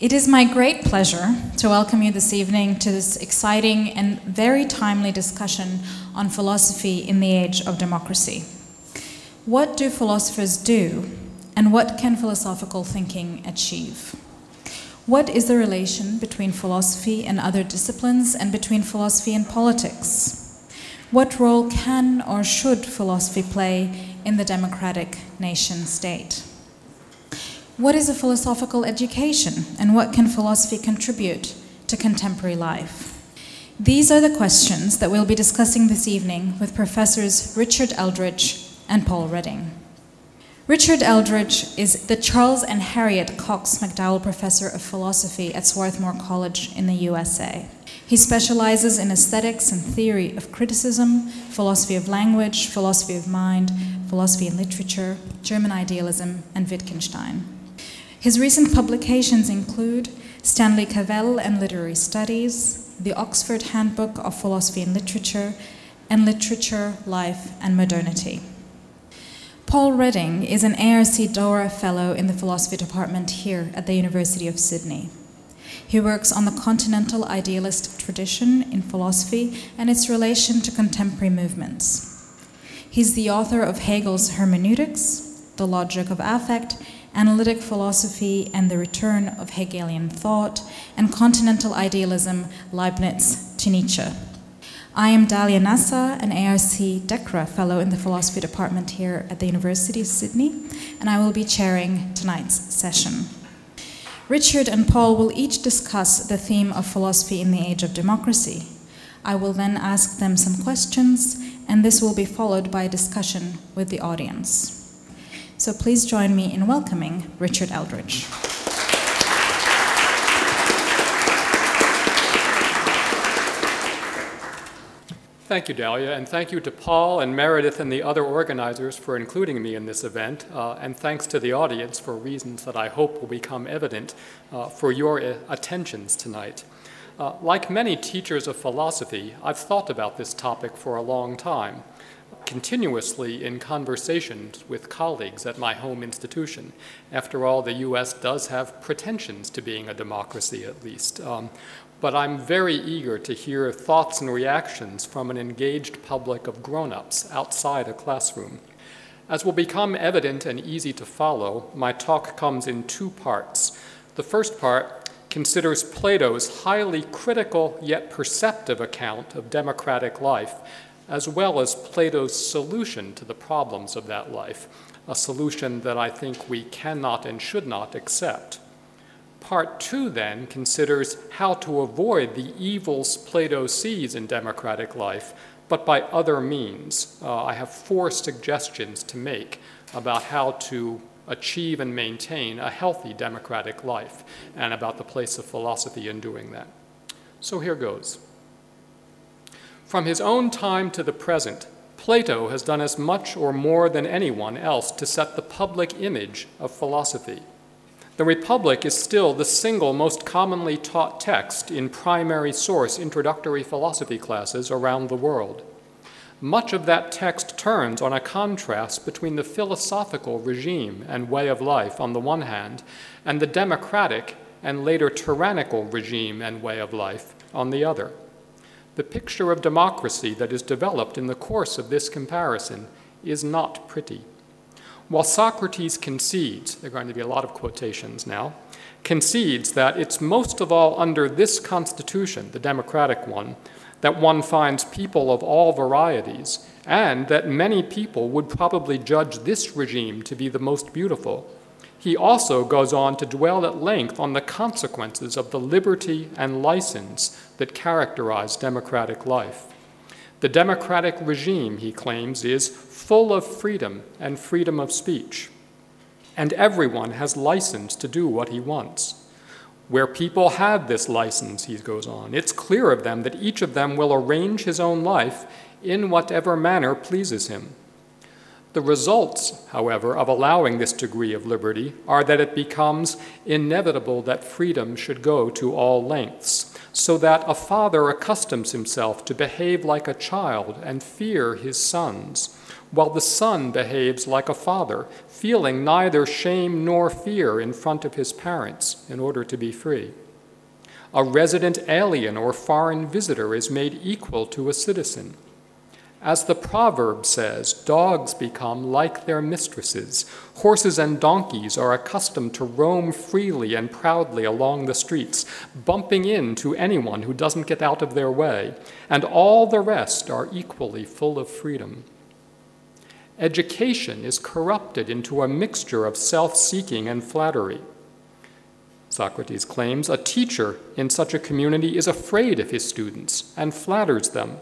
It is my great pleasure to welcome you this evening to this exciting and very timely discussion on philosophy in the age of democracy. What do philosophers do, and what can philosophical thinking achieve? What is the relation between philosophy and other disciplines and between philosophy and politics? What role can or should philosophy play in the democratic nation state? What is a philosophical education and what can philosophy contribute to contemporary life? These are the questions that we'll be discussing this evening with Professors Richard Eldridge and Paul Redding. Richard Eldridge is the Charles and Harriet Cox McDowell Professor of Philosophy at Swarthmore College in the USA. He specializes in aesthetics and theory of criticism, philosophy of language, philosophy of mind, philosophy and literature, German idealism, and Wittgenstein. His recent publications include Stanley Cavell and Literary Studies, the Oxford Handbook of Philosophy and Literature, and Literature, Life, and Modernity. Paul Redding is an ARC Dora Fellow in the Philosophy Department here at the University of Sydney. He works on the continental idealist tradition in philosophy and its relation to contemporary movements. He's the author of Hegel's Hermeneutics, The Logic of Affect, Analytic Philosophy and the Return of Hegelian Thought, and Continental Idealism, Leibniz to Nietzsche. I am Dalia Nassar, an ARC DECRA Fellow in the Philosophy Department here at the University of Sydney, and I will be chairing tonight's session. Richard and Paul will each discuss the theme of philosophy in the age of democracy. I will then ask them some questions, and this will be followed by a discussion with the audience. So please join me in welcoming Richard Eldridge. Thank you, Dalia, and thank you to Paul and Meredith and the other organizers for including me in this event, uh, and thanks to the audience for reasons that I hope will become evident uh, for your uh, attentions tonight. Uh, like many teachers of philosophy, I've thought about this topic for a long time, continuously in conversations with colleagues at my home institution. After all, the US does have pretensions to being a democracy, at least. Um, but I'm very eager to hear thoughts and reactions from an engaged public of grown ups outside a classroom. As will become evident and easy to follow, my talk comes in two parts. The first part considers Plato's highly critical yet perceptive account of democratic life, as well as Plato's solution to the problems of that life, a solution that I think we cannot and should not accept. Part two then considers how to avoid the evils Plato sees in democratic life, but by other means. Uh, I have four suggestions to make about how to achieve and maintain a healthy democratic life and about the place of philosophy in doing that. So here goes. From his own time to the present, Plato has done as much or more than anyone else to set the public image of philosophy. The Republic is still the single most commonly taught text in primary source introductory philosophy classes around the world. Much of that text turns on a contrast between the philosophical regime and way of life on the one hand, and the democratic and later tyrannical regime and way of life on the other. The picture of democracy that is developed in the course of this comparison is not pretty. While Socrates concedes, there are going to be a lot of quotations now, concedes that it's most of all under this constitution, the democratic one, that one finds people of all varieties, and that many people would probably judge this regime to be the most beautiful. He also goes on to dwell at length on the consequences of the liberty and license that characterize democratic life. The democratic regime, he claims, is full of freedom and freedom of speech. And everyone has license to do what he wants. Where people have this license, he goes on, it's clear of them that each of them will arrange his own life in whatever manner pleases him. The results, however, of allowing this degree of liberty are that it becomes inevitable that freedom should go to all lengths so that a father accustoms himself to behave like a child and fear his sons, while the son behaves like a father, feeling neither shame nor fear in front of his parents in order to be free. A resident alien or foreign visitor is made equal to a citizen. As the proverb says, dogs become like their mistresses. Horses and donkeys are accustomed to roam freely and proudly along the streets, bumping into anyone who doesn't get out of their way, and all the rest are equally full of freedom. Education is corrupted into a mixture of self seeking and flattery. Socrates claims a teacher in such a community is afraid of his students and flatters them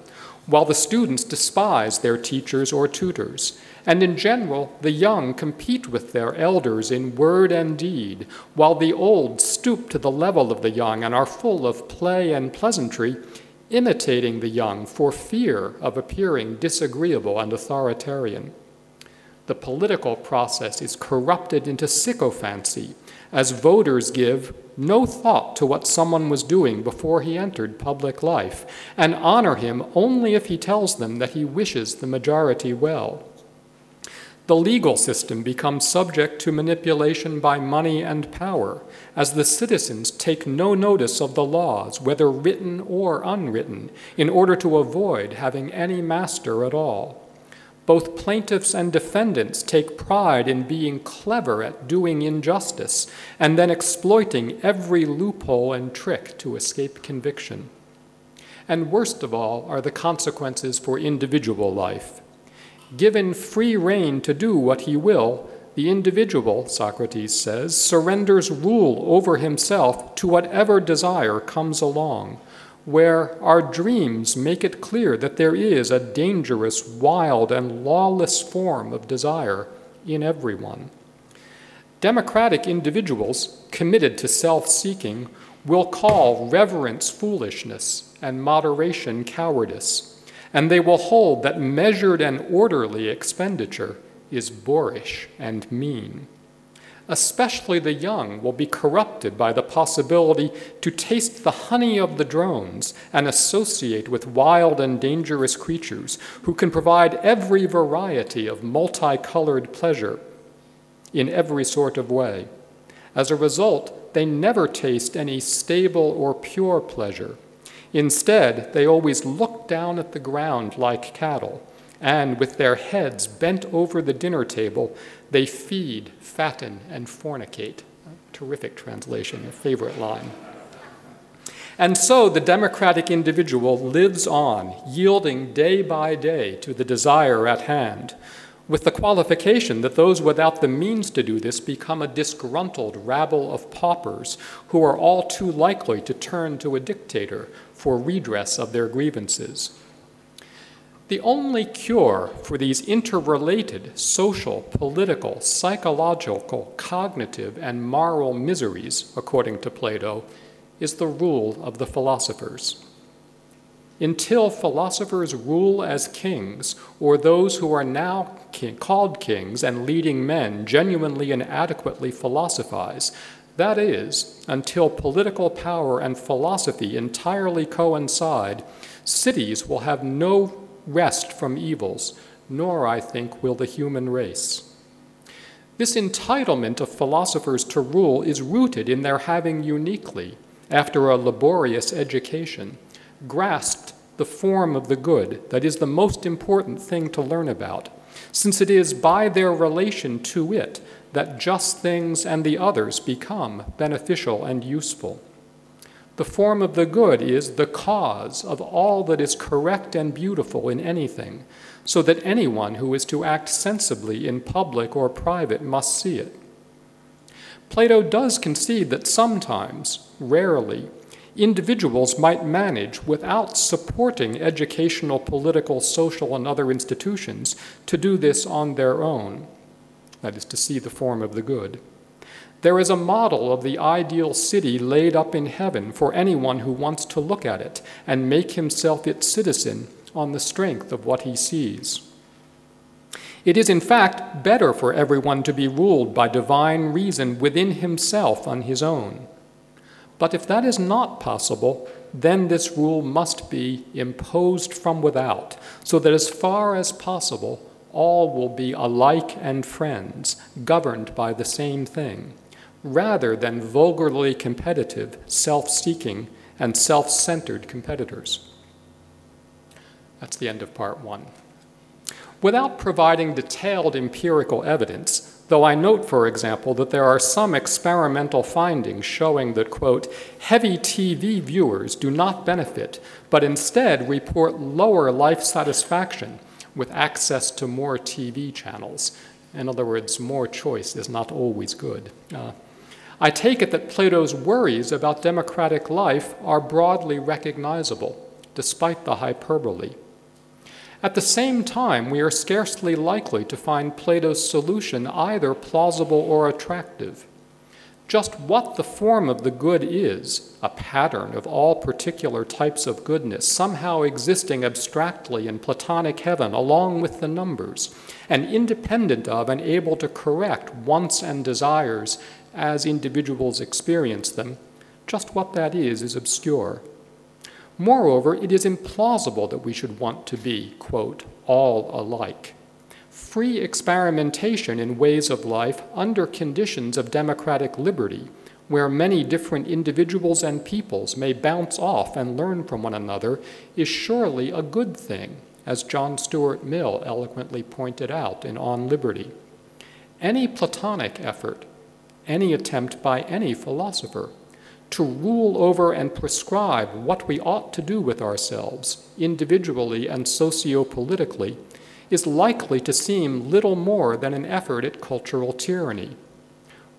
while the students despise their teachers or tutors. And in general, the young compete with their elders in word and deed, while the old stoop to the level of the young and are full of play and pleasantry, imitating the young for fear of appearing disagreeable and authoritarian. The political process is corrupted into sycophancy as voters give no thought to what someone was doing before he entered public life, and honor him only if he tells them that he wishes the majority well. The legal system becomes subject to manipulation by money and power, as the citizens take no notice of the laws, whether written or unwritten, in order to avoid having any master at all. Both plaintiffs and defendants take pride in being clever at doing injustice and then exploiting every loophole and trick to escape conviction. And worst of all are the consequences for individual life. Given free rein to do what he will, the individual, Socrates says, surrenders rule over himself to whatever desire comes along where our dreams make it clear that there is a dangerous, wild, and lawless form of desire in everyone. Democratic individuals committed to self seeking will call reverence foolishness and moderation cowardice, and they will hold that measured and orderly expenditure is boorish and mean especially the young, will be corrupted by the possibility to taste the honey of the drones and associate with wild and dangerous creatures who can provide every variety of multicolored pleasure in every sort of way. As a result, they never taste any stable or pure pleasure. Instead, they always look down at the ground like cattle and with their heads bent over the dinner table, they feed, fatten, and fornicate. Terrific translation, a favorite line. And so the democratic individual lives on, yielding day by day to the desire at hand, with the qualification that those without the means to do this become a disgruntled rabble of paupers who are all too likely to turn to a dictator for redress of their grievances. The only cure for these interrelated social, political, psychological, cognitive, and moral miseries, according to Plato, is the rule of the philosophers. Until philosophers rule as kings, or those who are now king, called kings and leading men genuinely and adequately philosophize, that is, until political power and philosophy entirely coincide, cities will have no rest from evils, nor, I think, will the human race. This entitlement of philosophers to rule is rooted in their having uniquely, after a laborious education, grasped the form of the good that is the most important thing to learn about, since it is by their relation to it that just things and the others become beneficial and useful. The form of the good is the cause of all that is correct and beautiful in anything, so that anyone who is to act sensibly in public or private must see it. Plato does concede that sometimes, rarely, individuals might manage, without supporting educational, political, social, and other institutions, to do this on their own. That is, to see the form of the good. There is a model of the ideal city laid up in heaven for anyone who wants to look at it and make himself its citizen on the strength of what he sees. It is, in fact, better for everyone to be ruled by divine reason within himself on his own. But if that is not possible, then this rule must be imposed from without, so that as far as possible, all will be alike and friends, governed by the same thing, rather than vulgarly competitive, self seeking, and self centered competitors. That's the end of part one. Without providing detailed empirical evidence, though I note, for example, that there are some experimental findings showing that, quote, heavy TV viewers do not benefit, but instead report lower life satisfaction with access to more TV channels. In other words, more choice is not always good. Uh, I take it that Plato's worries about democratic life are broadly recognizable, despite the hyperbole. At the same time, we are scarcely likely to find Plato's solution either plausible or attractive. Just what the form of the good is, a pattern of all particular types of goodness, somehow existing abstractly in Platonic heaven along with the numbers, and independent of and able to correct wants and desires as individuals experience them, just what that is is obscure. Moreover, it is implausible that we should want to be, quote, all alike. Free experimentation in ways of life under conditions of democratic liberty, where many different individuals and peoples may bounce off and learn from one another, is surely a good thing, as John Stuart Mill eloquently pointed out in On Liberty. Any Platonic effort, any attempt by any philosopher, to rule over and prescribe what we ought to do with ourselves, individually and socio-politically, is likely to seem little more than an effort at cultural tyranny.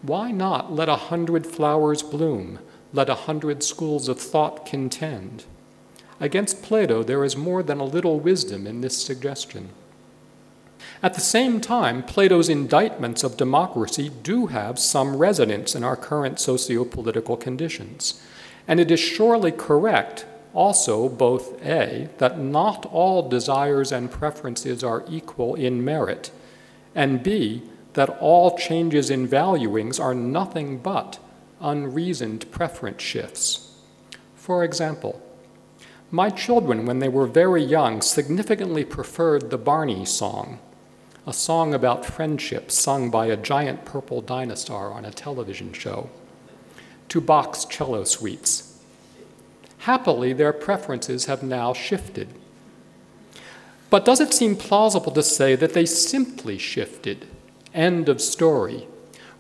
Why not let a hundred flowers bloom, let a hundred schools of thought contend? Against Plato, there is more than a little wisdom in this suggestion. At the same time, Plato's indictments of democracy do have some resonance in our current socio political conditions. And it is surely correct, also, both A, that not all desires and preferences are equal in merit, and B, that all changes in valuings are nothing but unreasoned preference shifts. For example, my children, when they were very young, significantly preferred the Barney song a song about friendship sung by a giant purple dinosaur on a television show, to Bach's cello suites. Happily, their preferences have now shifted. But does it seem plausible to say that they simply shifted? End of story.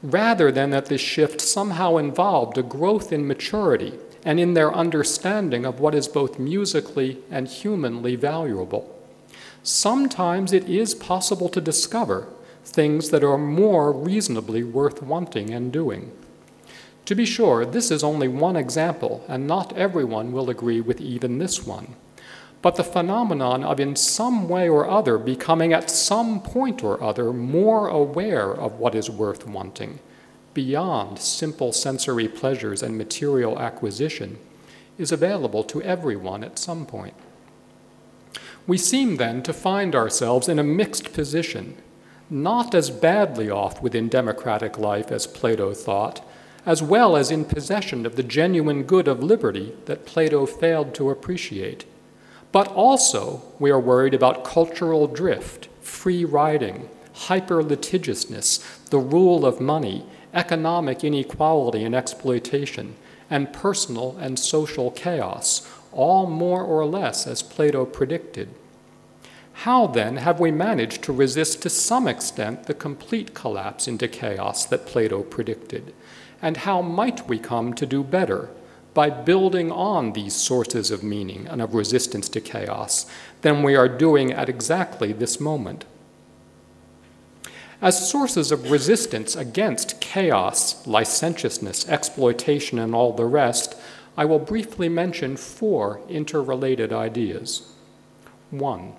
Rather than that this shift somehow involved a growth in maturity and in their understanding of what is both musically and humanly valuable sometimes it is possible to discover things that are more reasonably worth wanting and doing. To be sure, this is only one example, and not everyone will agree with even this one. But the phenomenon of, in some way or other, becoming at some point or other more aware of what is worth wanting, beyond simple sensory pleasures and material acquisition, is available to everyone at some point. We seem then to find ourselves in a mixed position, not as badly off within democratic life as Plato thought, as well as in possession of the genuine good of liberty that Plato failed to appreciate. But also, we are worried about cultural drift, free riding, hyper litigiousness, the rule of money, economic inequality and exploitation, and personal and social chaos, all more or less as Plato predicted. How then have we managed to resist to some extent the complete collapse into chaos that Plato predicted? And how might we come to do better by building on these sources of meaning and of resistance to chaos than we are doing at exactly this moment? As sources of resistance against chaos, licentiousness, exploitation, and all the rest, I will briefly mention four interrelated ideas. One,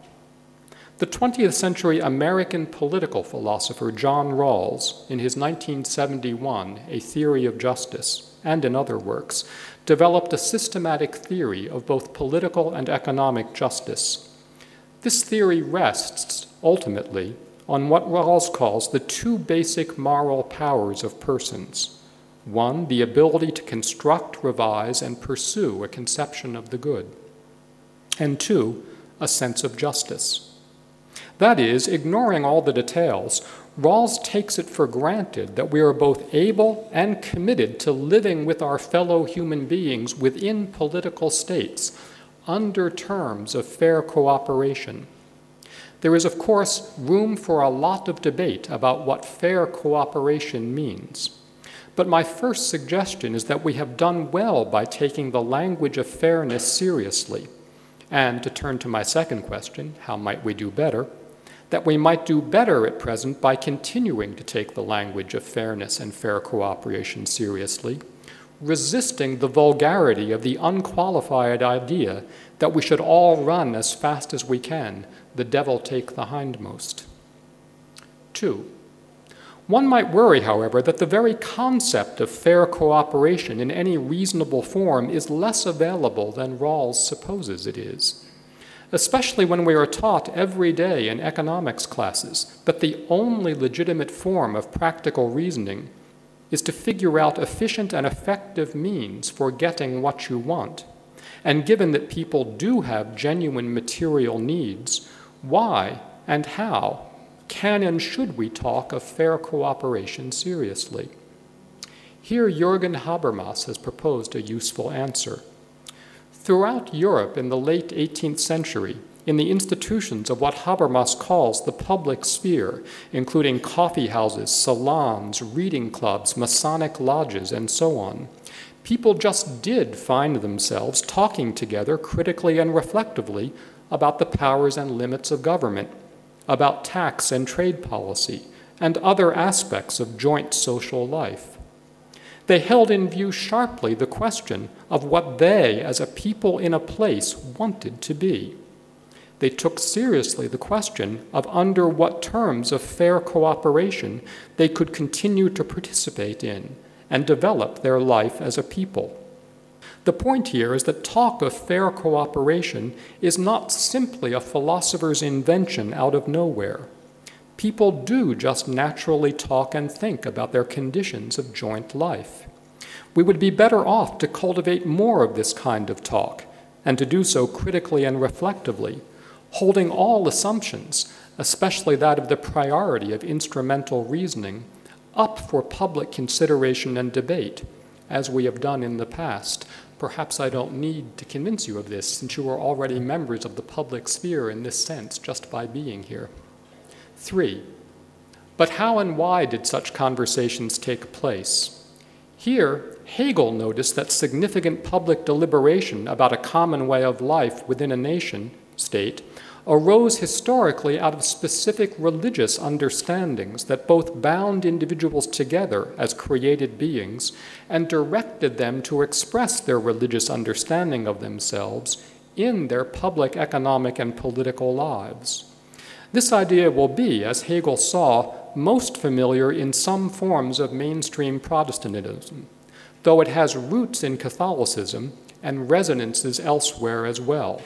the 20th century American political philosopher John Rawls, in his 1971 A Theory of Justice, and in other works, developed a systematic theory of both political and economic justice. This theory rests, ultimately, on what Rawls calls the two basic moral powers of persons one, the ability to construct, revise, and pursue a conception of the good. And two, a sense of justice. That is, ignoring all the details, Rawls takes it for granted that we are both able and committed to living with our fellow human beings within political states under terms of fair cooperation. There is, of course, room for a lot of debate about what fair cooperation means. But my first suggestion is that we have done well by taking the language of fairness seriously. And to turn to my second question, how might we do better? That we might do better at present by continuing to take the language of fairness and fair cooperation seriously, resisting the vulgarity of the unqualified idea that we should all run as fast as we can, the devil take the hindmost. Two, one might worry, however, that the very concept of fair cooperation in any reasonable form is less available than Rawls supposes it is, especially when we are taught every day in economics classes that the only legitimate form of practical reasoning is to figure out efficient and effective means for getting what you want. And given that people do have genuine material needs, why and how can and should we talk of fair cooperation seriously? Here, Jürgen Habermas has proposed a useful answer. Throughout Europe in the late 18th century, in the institutions of what Habermas calls the public sphere, including coffee houses, salons, reading clubs, Masonic lodges, and so on, people just did find themselves talking together critically and reflectively about the powers and limits of government about tax and trade policy and other aspects of joint social life. They held in view sharply the question of what they, as a people in a place, wanted to be. They took seriously the question of under what terms of fair cooperation they could continue to participate in and develop their life as a people. The point here is that talk of fair cooperation is not simply a philosopher's invention out of nowhere. People do just naturally talk and think about their conditions of joint life. We would be better off to cultivate more of this kind of talk, and to do so critically and reflectively, holding all assumptions, especially that of the priority of instrumental reasoning, up for public consideration and debate, as we have done in the past, Perhaps I don't need to convince you of this, since you are already members of the public sphere in this sense just by being here. Three, but how and why did such conversations take place? Here, Hegel noticed that significant public deliberation about a common way of life within a nation state arose historically out of specific religious understandings that both bound individuals together as created beings and directed them to express their religious understanding of themselves in their public economic and political lives. This idea will be, as Hegel saw, most familiar in some forms of mainstream Protestantism, though it has roots in Catholicism and resonances elsewhere as well.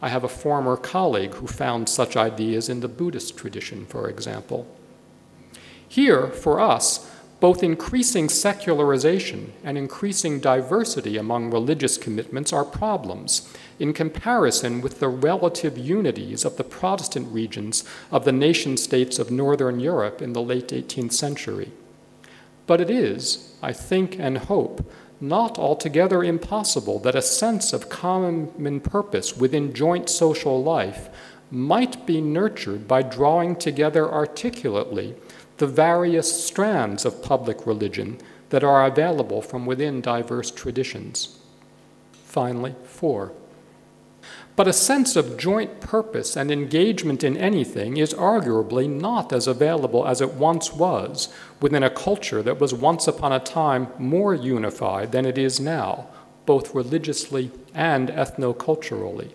I have a former colleague who found such ideas in the Buddhist tradition, for example. Here, for us, both increasing secularization and increasing diversity among religious commitments are problems in comparison with the relative unities of the Protestant regions of the nation states of Northern Europe in the late 18th century. But it is, I think and hope, not altogether impossible that a sense of common purpose within joint social life might be nurtured by drawing together articulately the various strands of public religion that are available from within diverse traditions. Finally, four. But a sense of joint purpose and engagement in anything is arguably not as available as it once was within a culture that was once upon a time more unified than it is now, both religiously and ethnoculturally.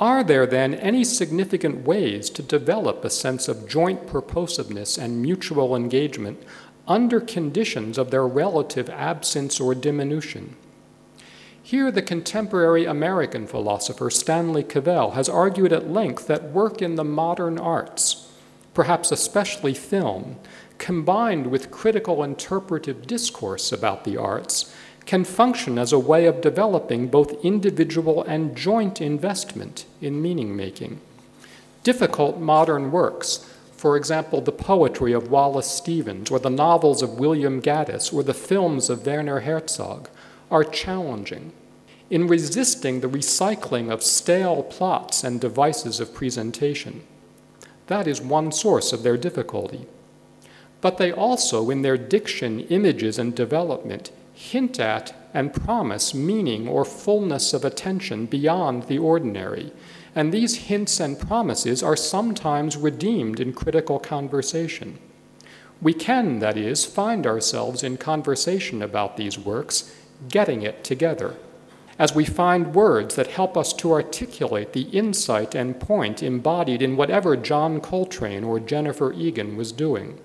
Are there then any significant ways to develop a sense of joint purposiveness and mutual engagement under conditions of their relative absence or diminution? Here, the contemporary American philosopher Stanley Cavell has argued at length that work in the modern arts, perhaps especially film, combined with critical interpretive discourse about the arts, can function as a way of developing both individual and joint investment in meaning making. difficult modern works, for example, the poetry of Wallace Stevens, or the novels of William Gaddis, or the films of Werner Herzog, are challenging in resisting the recycling of stale plots and devices of presentation. That is one source of their difficulty. But they also, in their diction, images, and development, hint at and promise meaning or fullness of attention beyond the ordinary. And these hints and promises are sometimes redeemed in critical conversation. We can, that is, find ourselves in conversation about these works, getting it together as we find words that help us to articulate the insight and point embodied in whatever John Coltrane or Jennifer Egan was doing.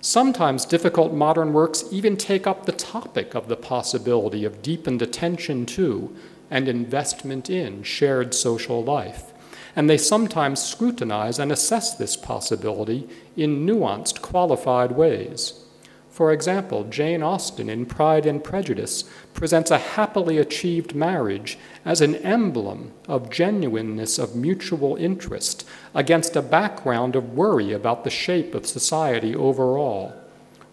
Sometimes difficult modern works even take up the topic of the possibility of deepened attention to and investment in shared social life, and they sometimes scrutinize and assess this possibility in nuanced, qualified ways. For example, Jane Austen in Pride and Prejudice presents a happily achieved marriage as an emblem of genuineness of mutual interest against a background of worry about the shape of society overall,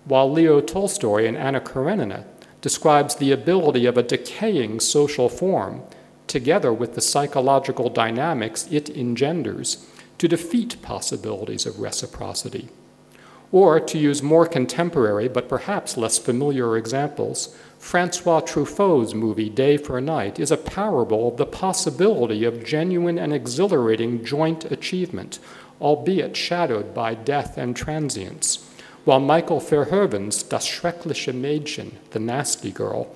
while Leo Tolstoy in Anna Karenina describes the ability of a decaying social form, together with the psychological dynamics it engenders, to defeat possibilities of reciprocity. Or, to use more contemporary but perhaps less familiar examples, Francois Truffaut's movie Day for a Night is a parable of the possibility of genuine and exhilarating joint achievement, albeit shadowed by death and transience, while Michael Verhoeven's Das schreckliche Mädchen, The Nasty Girl,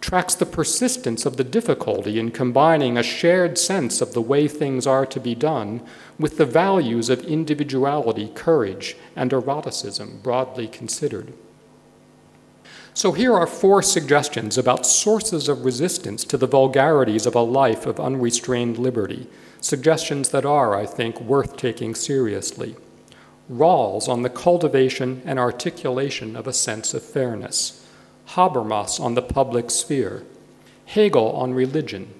tracks the persistence of the difficulty in combining a shared sense of the way things are to be done with the values of individuality, courage, and eroticism broadly considered. So, here are four suggestions about sources of resistance to the vulgarities of a life of unrestrained liberty, suggestions that are, I think, worth taking seriously. Rawls on the cultivation and articulation of a sense of fairness. Habermas on the public sphere, Hegel on religion,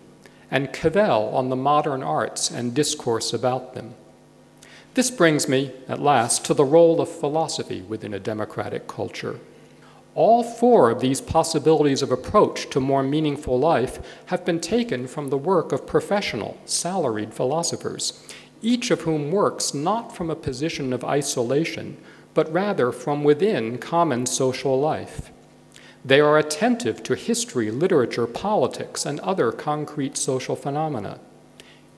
and Cavell on the modern arts and discourse about them. This brings me, at last, to the role of philosophy within a democratic culture. All four of these possibilities of approach to more meaningful life have been taken from the work of professional, salaried philosophers, each of whom works not from a position of isolation, but rather from within common social life. They are attentive to history, literature, politics, and other concrete social phenomena.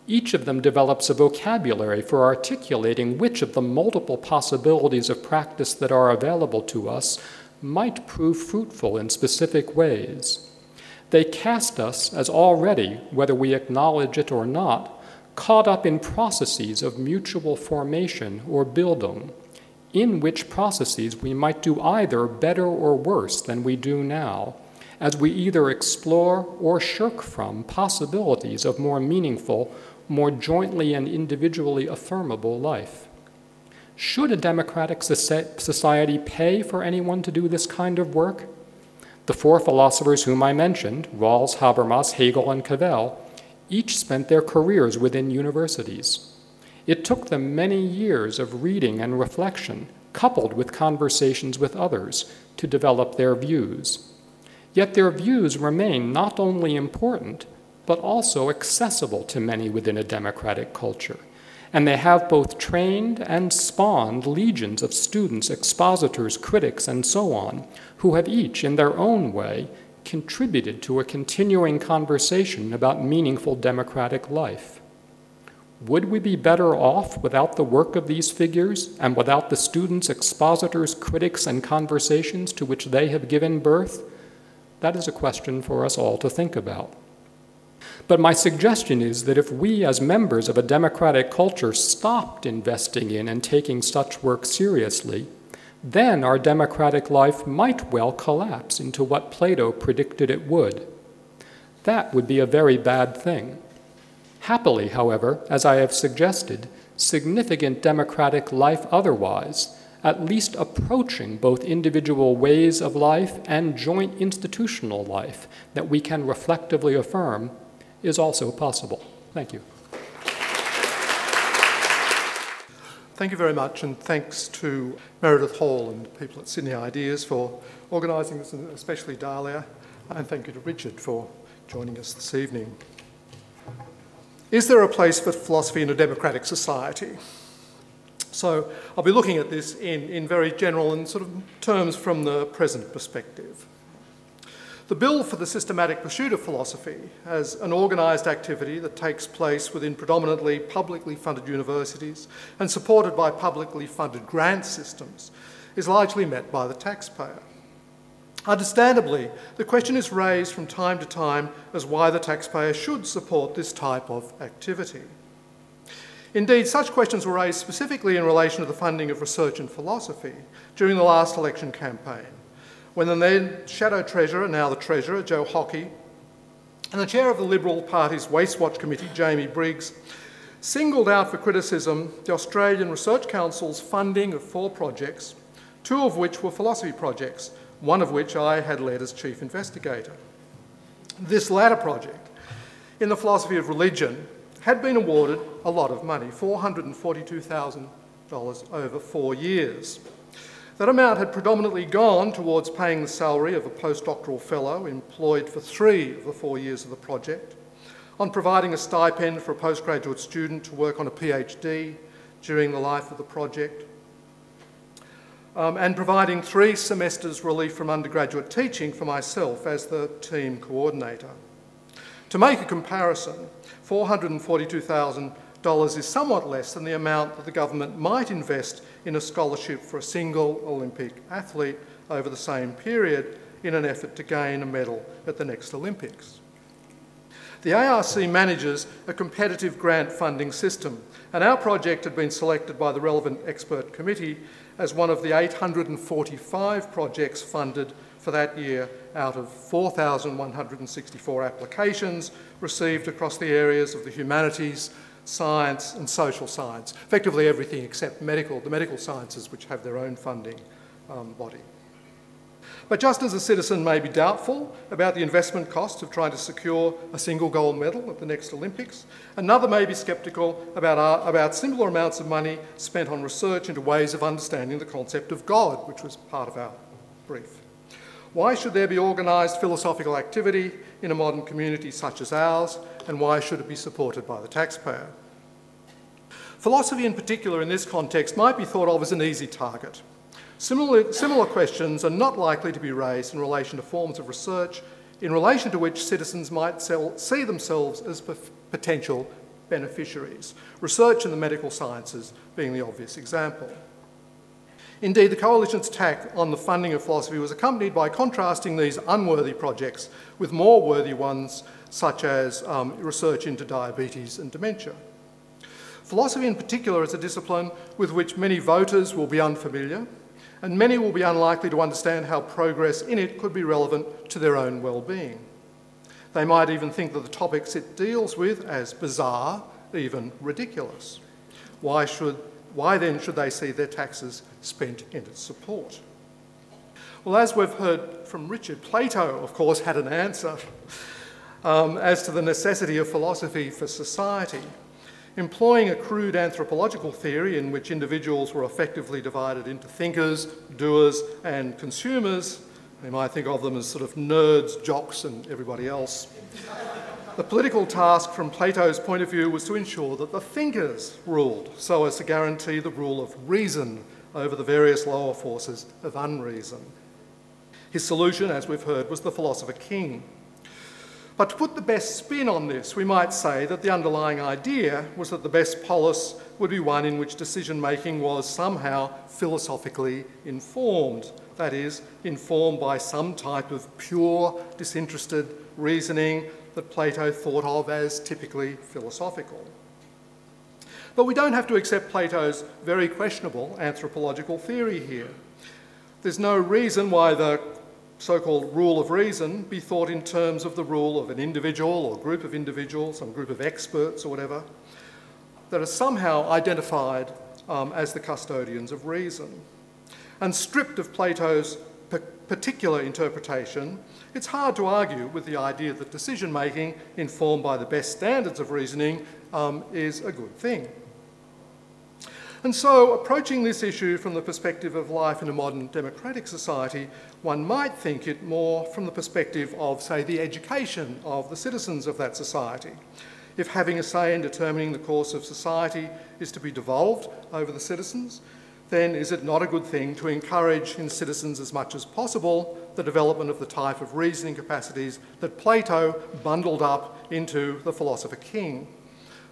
Each of them develops a vocabulary for articulating which of the multiple possibilities of practice that are available to us might prove fruitful in specific ways. They cast us as already, whether we acknowledge it or not, caught up in processes of mutual formation or Bildung, in which processes we might do either better or worse than we do now, as we either explore or shirk from possibilities of more meaningful, more jointly and individually affirmable life. Should a democratic society pay for anyone to do this kind of work? The four philosophers whom I mentioned, Rawls, Habermas, Hegel, and Cavell, each spent their careers within universities. It took them many years of reading and reflection, coupled with conversations with others, to develop their views. Yet their views remain not only important, but also accessible to many within a democratic culture. And they have both trained and spawned legions of students, expositors, critics, and so on, who have each, in their own way, contributed to a continuing conversation about meaningful democratic life. Would we be better off without the work of these figures and without the students, expositors, critics, and conversations to which they have given birth? That is a question for us all to think about. But my suggestion is that if we, as members of a democratic culture, stopped investing in and taking such work seriously, then our democratic life might well collapse into what Plato predicted it would. That would be a very bad thing. Happily, however, as I have suggested, significant democratic life otherwise, at least approaching both individual ways of life and joint institutional life that we can reflectively affirm, is also possible. Thank you. thank you very much, and thanks to Meredith Hall and people at Sydney Ideas for organising this, and especially Dalia, and thank you to Richard for joining us this evening. Is there a place for philosophy in a democratic society? So I'll be looking at this in, in very general and sort of terms from the present perspective. The Bill for the Systematic Pursuit of Philosophy as an organised activity that takes place within predominantly publicly funded universities and supported by publicly funded grant systems is largely met by the taxpayer. Understandably, the question is raised from time to time as why the taxpayer should support this type of activity. Indeed, such questions were raised specifically in relation to the funding of research in philosophy during the last election campaign when the then Shadow Treasurer, now the Treasurer, Joe Hockey, and the Chair of the Liberal Party's Waste Watch Committee, Jamie Briggs, singled out for criticism the Australian Research Council's funding of four projects, two of which were philosophy projects, one of which I had led as Chief Investigator. This latter project, in the philosophy of religion, had been awarded a lot of money $442,000 over four years. That amount had predominantly gone towards paying the salary of a postdoctoral fellow employed for three of the four years of the project, on providing a stipend for a postgraduate student to work on a PhD during the life of the project, um, and providing three semesters relief from undergraduate teaching for myself as the team coordinator. To make a comparison, $442,000 is somewhat less than the amount that the government might invest in a scholarship for a single Olympic athlete over the same period in an effort to gain a medal at the next Olympics. The ARC manages a competitive grant funding system, and our project had been selected by the relevant expert committee as one of the 845 projects funded for that year out of 4,164 applications received across the areas of the humanities, science and social science, effectively everything except medical, the medical sciences which have their own funding um, body. But just as a citizen may be doubtful about the investment cost of trying to secure a single gold medal at the next Olympics, another may be sceptical about, our, about similar amounts of money spent on research into ways of understanding the concept of God, which was part of our brief. Why should there be organised philosophical activity in a modern community such as ours, and why should it be supported by the taxpayer? Philosophy, in particular, in this context, might be thought of as an easy target. Similar, similar questions are not likely to be raised in relation to forms of research in relation to which citizens might sell, see themselves as potential beneficiaries, research in the medical sciences being the obvious example. Indeed, the Coalition's tack on the funding of philosophy was accompanied by contrasting these unworthy projects with more worthy ones, such as um, research into diabetes and dementia. Philosophy, in particular, is a discipline with which many voters will be unfamiliar, and many will be unlikely to understand how progress in it could be relevant to their own well-being. They might even think that the topics it deals with as bizarre, even ridiculous. Why should why then should they see their taxes spent in its support? Well, as we've heard from Richard, Plato, of course, had an answer um, as to the necessity of philosophy for society. Employing a crude anthropological theory in which individuals were effectively divided into thinkers, doers, and consumers, we might think of them as sort of nerds, jocks, and everybody else. The political task from Plato's point of view was to ensure that the thinkers ruled, so as to guarantee the rule of reason over the various lower forces of unreason. His solution, as we've heard, was the philosopher king. But to put the best spin on this, we might say that the underlying idea was that the best polis would be one in which decision making was somehow philosophically informed, that is, informed by some type of pure, disinterested reasoning that Plato thought of as typically philosophical. But we don't have to accept Plato's very questionable anthropological theory here. There's no reason why the so called rule of reason be thought in terms of the rule of an individual or group of individuals, some group of experts or whatever, that are somehow identified um, as the custodians of reason. And stripped of Plato's particular interpretation, it's hard to argue with the idea that decision making, informed by the best standards of reasoning, um, is a good thing. And so, approaching this issue from the perspective of life in a modern democratic society, one might think it more from the perspective of, say, the education of the citizens of that society. If having a say in determining the course of society is to be devolved over the citizens, then is it not a good thing to encourage in citizens as much as possible the development of the type of reasoning capacities that Plato bundled up into the philosopher king?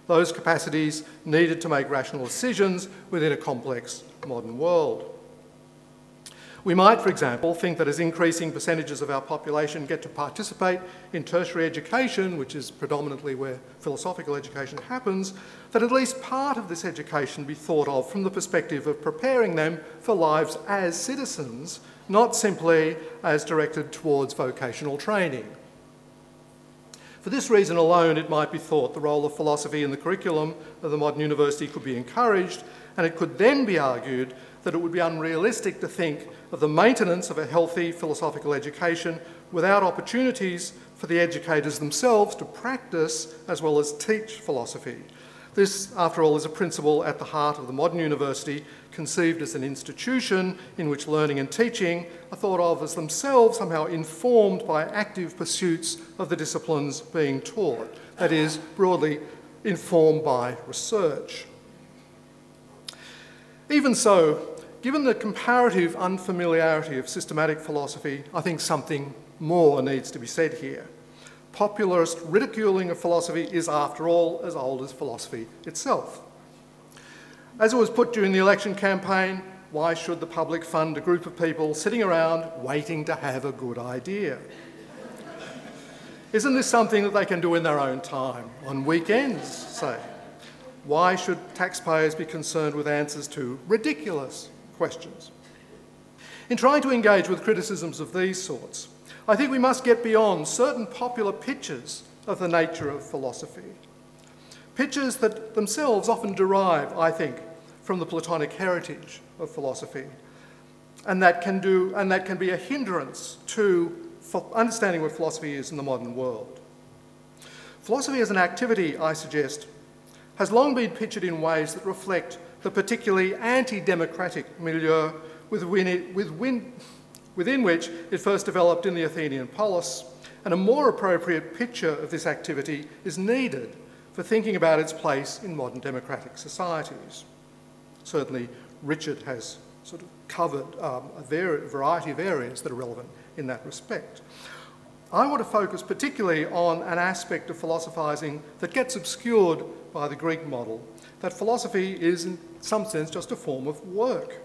Those capacities needed to make rational decisions within a complex modern world. We might, for example, think that as increasing percentages of our population get to participate in tertiary education, which is predominantly where philosophical education happens, that at least part of this education be thought of from the perspective of preparing them for lives as citizens, not simply as directed towards vocational training. For this reason alone, it might be thought the role of philosophy in the curriculum of the modern university could be encouraged, and it could then be argued that it would be unrealistic to think of the maintenance of a healthy philosophical education without opportunities for the educators themselves to practice as well as teach philosophy. This, after all, is a principle at the heart of the modern university conceived as an institution in which learning and teaching are thought of as themselves somehow informed by active pursuits of the disciplines being taught, that is, broadly informed by research. Even so, given the comparative unfamiliarity of systematic philosophy, I think something more needs to be said here. Popularist ridiculing of philosophy is, after all, as old as philosophy itself. As it was put during the election campaign, why should the public fund a group of people sitting around waiting to have a good idea? Isn't this something that they can do in their own time, on weekends, say? Why should taxpayers be concerned with answers to ridiculous questions? In trying to engage with criticisms of these sorts, I think we must get beyond certain popular pictures of the nature of philosophy. Pictures that themselves often derive, I think, from the Platonic heritage of philosophy. And that can, do, and that can be a hindrance to understanding what philosophy is in the modern world. Philosophy as an activity, I suggest, has long been pictured in ways that reflect the particularly anti democratic milieu within, it, within, within which it first developed in the Athenian polis, and a more appropriate picture of this activity is needed for thinking about its place in modern democratic societies. Certainly, Richard has sort of covered um, a variety of areas that are relevant in that respect. I want to focus particularly on an aspect of philosophising that gets obscured by the Greek model that philosophy is, in some sense, just a form of work,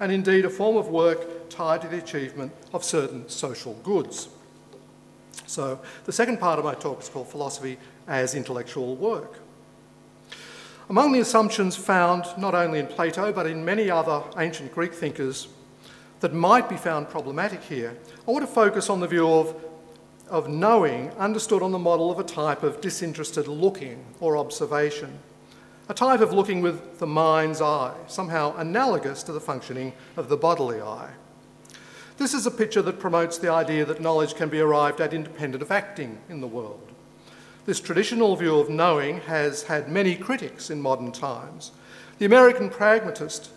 and indeed a form of work tied to the achievement of certain social goods. So, the second part of my talk is called Philosophy as Intellectual Work. Among the assumptions found not only in Plato but in many other ancient Greek thinkers that might be found problematic here, I want to focus on the view of, of knowing understood on the model of a type of disinterested looking or observation, a type of looking with the mind's eye, somehow analogous to the functioning of the bodily eye. This is a picture that promotes the idea that knowledge can be arrived at independent of acting in the world. This traditional view of knowing has had many critics in modern times, the American pragmatist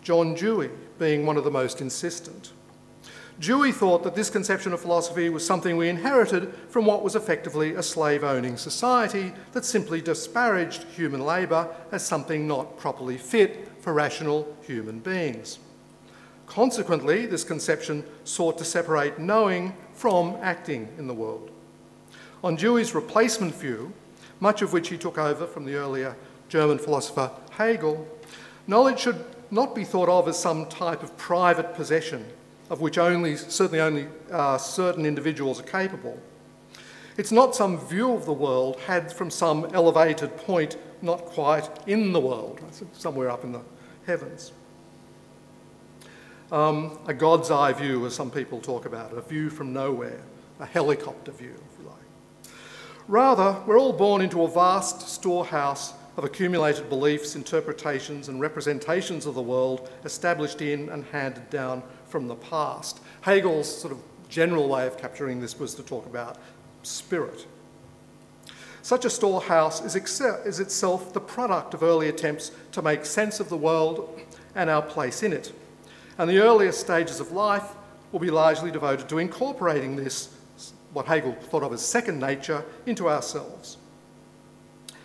John Dewey being one of the most insistent. Dewey thought that this conception of philosophy was something we inherited from what was effectively a slave owning society that simply disparaged human labour as something not properly fit for rational human beings. Consequently, this conception sought to separate knowing from acting in the world. On Dewey's replacement view, much of which he took over from the earlier German philosopher Hegel, knowledge should not be thought of as some type of private possession of which only, certainly only uh, certain individuals are capable. It's not some view of the world had from some elevated point, not quite in the world, somewhere up in the heavens. Um, a God's eye view, as some people talk about, a view from nowhere, a helicopter view. Rather, we're all born into a vast storehouse of accumulated beliefs, interpretations, and representations of the world established in and handed down from the past. Hegel's sort of general way of capturing this was to talk about spirit. Such a storehouse is, excel- is itself the product of early attempts to make sense of the world and our place in it. And the earliest stages of life will be largely devoted to incorporating this, what Hegel thought of as second nature, into ourselves.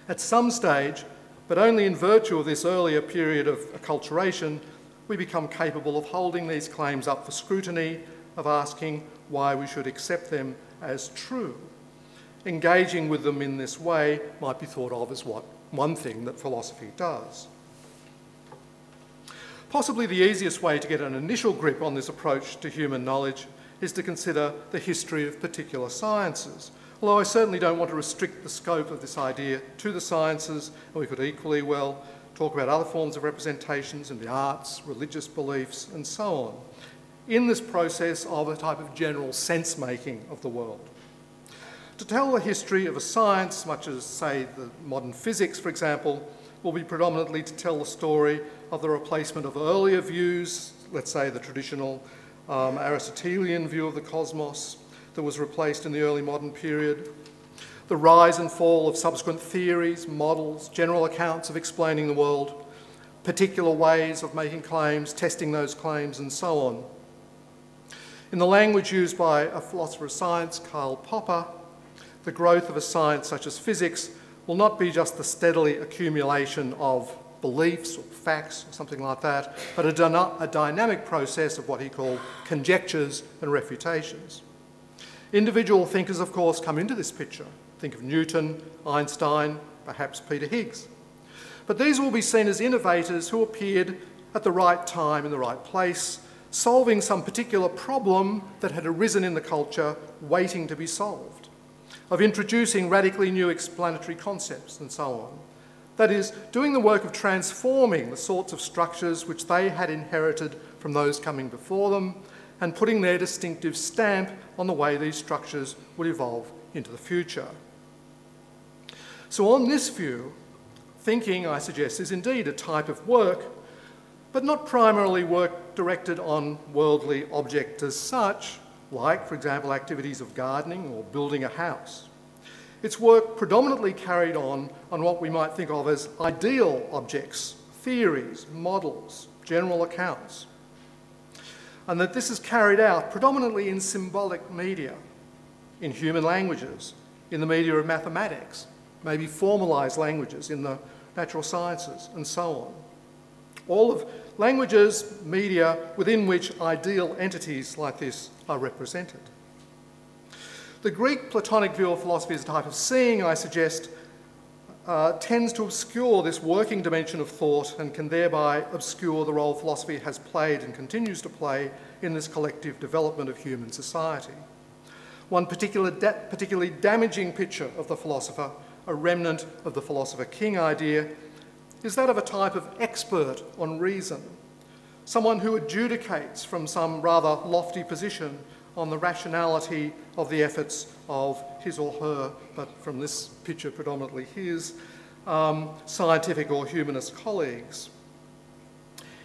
At some stage, but only in virtue of this earlier period of acculturation, we become capable of holding these claims up for scrutiny, of asking why we should accept them as true. Engaging with them in this way might be thought of as what one thing that philosophy does. Possibly the easiest way to get an initial grip on this approach to human knowledge is to consider the history of particular sciences. Although I certainly don't want to restrict the scope of this idea to the sciences, and we could equally well talk about other forms of representations in the arts, religious beliefs, and so on, in this process of a type of general sense making of the world. To tell the history of a science, much as, say, the modern physics, for example, will be predominantly to tell the story of the replacement of earlier views, let's say the traditional um, Aristotelian view of the cosmos that was replaced in the early modern period, the rise and fall of subsequent theories, models, general accounts of explaining the world, particular ways of making claims, testing those claims, and so on. In the language used by a philosopher of science, Karl Popper, the growth of a science such as physics will not be just the steadily accumulation of beliefs or facts or something like that, but a, dyna- a dynamic process of what he called conjectures and refutations. Individual thinkers, of course, come into this picture. Think of Newton, Einstein, perhaps Peter Higgs. But these will be seen as innovators who appeared at the right time in the right place, solving some particular problem that had arisen in the culture waiting to be solved of introducing radically new explanatory concepts and so on. That is, doing the work of transforming the sorts of structures which they had inherited from those coming before them and putting their distinctive stamp on the way these structures would evolve into the future. So, on this view, thinking, I suggest, is indeed a type of work, but not primarily work directed on worldly objects as such, like, for example, activities of gardening or building a house. Its work predominantly carried on on what we might think of as ideal objects, theories, models, general accounts. And that this is carried out predominantly in symbolic media, in human languages, in the media of mathematics, maybe formalised languages in the natural sciences, and so on. All of languages, media within which ideal entities like this are represented. The Greek Platonic view of philosophy as a type of seeing, I suggest, uh, tends to obscure this working dimension of thought and can thereby obscure the role philosophy has played and continues to play in this collective development of human society. One particular da- particularly damaging picture of the philosopher, a remnant of the philosopher king idea, is that of a type of expert on reason, someone who adjudicates from some rather lofty position on the rationality of the efforts of his or her, but from this picture predominantly his, um, scientific or humanist colleagues.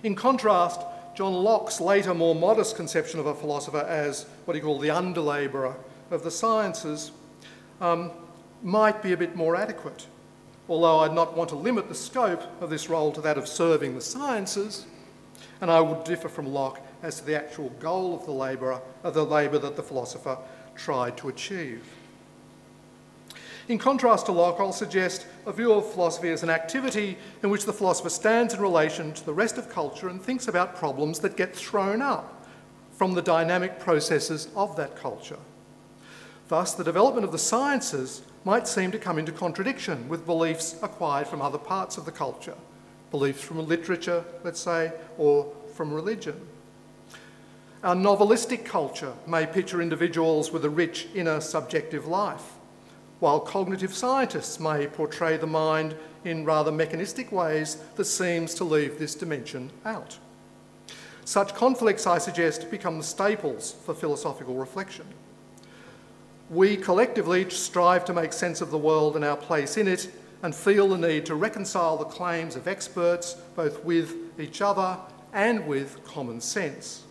In contrast, John Locke's later, more modest conception of a philosopher as what he called the underlabourer of the sciences um, might be a bit more adequate. Although I'd not want to limit the scope of this role to that of serving the sciences, and I would differ from Locke as to the actual goal of the labourer, of the labour that the philosopher tried to achieve. In contrast to Locke, I'll suggest a view of philosophy as an activity in which the philosopher stands in relation to the rest of culture and thinks about problems that get thrown up from the dynamic processes of that culture. Thus, the development of the sciences might seem to come into contradiction with beliefs acquired from other parts of the culture, beliefs from literature, let's say, or from religion. Our novelistic culture may picture individuals with a rich inner subjective life, while cognitive scientists may portray the mind in rather mechanistic ways that seems to leave this dimension out. Such conflicts, I suggest, become the staples for philosophical reflection. We collectively strive to make sense of the world and our place in it and feel the need to reconcile the claims of experts both with each other and with common sense.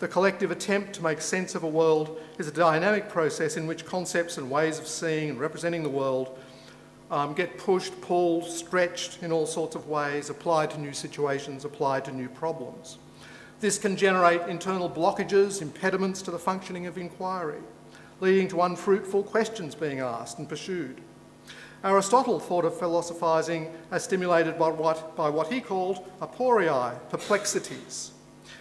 The collective attempt to make sense of a world is a dynamic process in which concepts and ways of seeing and representing the world um, get pushed, pulled, stretched in all sorts of ways, applied to new situations, applied to new problems. This can generate internal blockages, impediments to the functioning of inquiry, leading to unfruitful questions being asked and pursued. Aristotle thought of philosophising as stimulated by what, by what he called aporia, perplexities.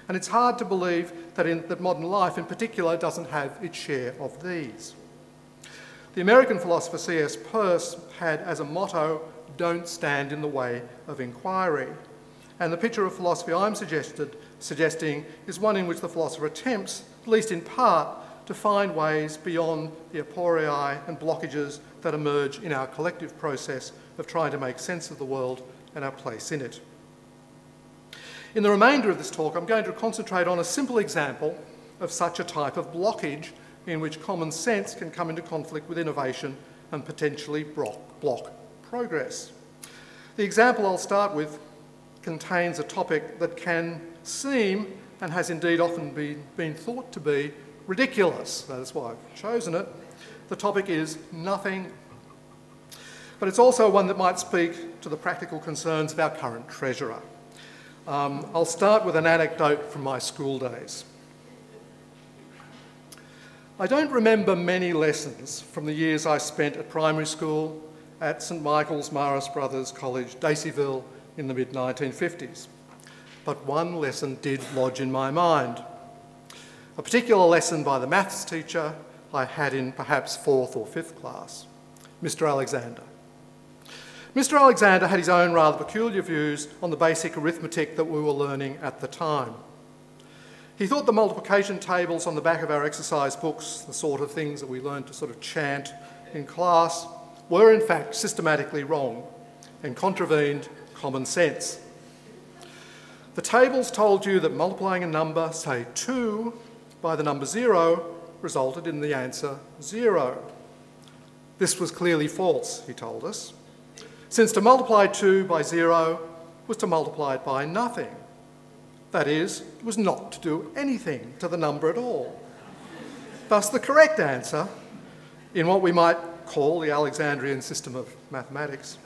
And it's hard to believe that, in, that modern life in particular doesn't have its share of these. The American philosopher C.S. Peirce had as a motto, don't stand in the way of inquiry. And the picture of philosophy I'm suggested, suggesting is one in which the philosopher attempts, at least in part, to find ways beyond the aporia and blockages that emerge in our collective process of trying to make sense of the world and our place in it. In the remainder of this talk, I'm going to concentrate on a simple example of such a type of blockage in which common sense can come into conflict with innovation and potentially block, block progress. The example I'll start with contains a topic that can seem, and has indeed often been, been thought to be, ridiculous. That's why I've chosen it. The topic is nothing, but it's also one that might speak to the practical concerns of our current treasurer. Um, I'll start with an anecdote from my school days. I don't remember many lessons from the years I spent at primary school at St Michael's Marist Brothers College, Daceyville, in the mid 1950s. But one lesson did lodge in my mind. A particular lesson by the maths teacher I had in perhaps fourth or fifth class, Mr. Alexander. Mr. Alexander had his own rather peculiar views on the basic arithmetic that we were learning at the time. He thought the multiplication tables on the back of our exercise books, the sort of things that we learned to sort of chant in class, were in fact systematically wrong and contravened common sense. The tables told you that multiplying a number, say 2, by the number 0 resulted in the answer 0. This was clearly false, he told us, since to multiply 2 by 0 was to multiply it by nothing. That is, was not to do anything to the number at all. Thus, the correct answer, in what we might call the Alexandrian system of mathematics,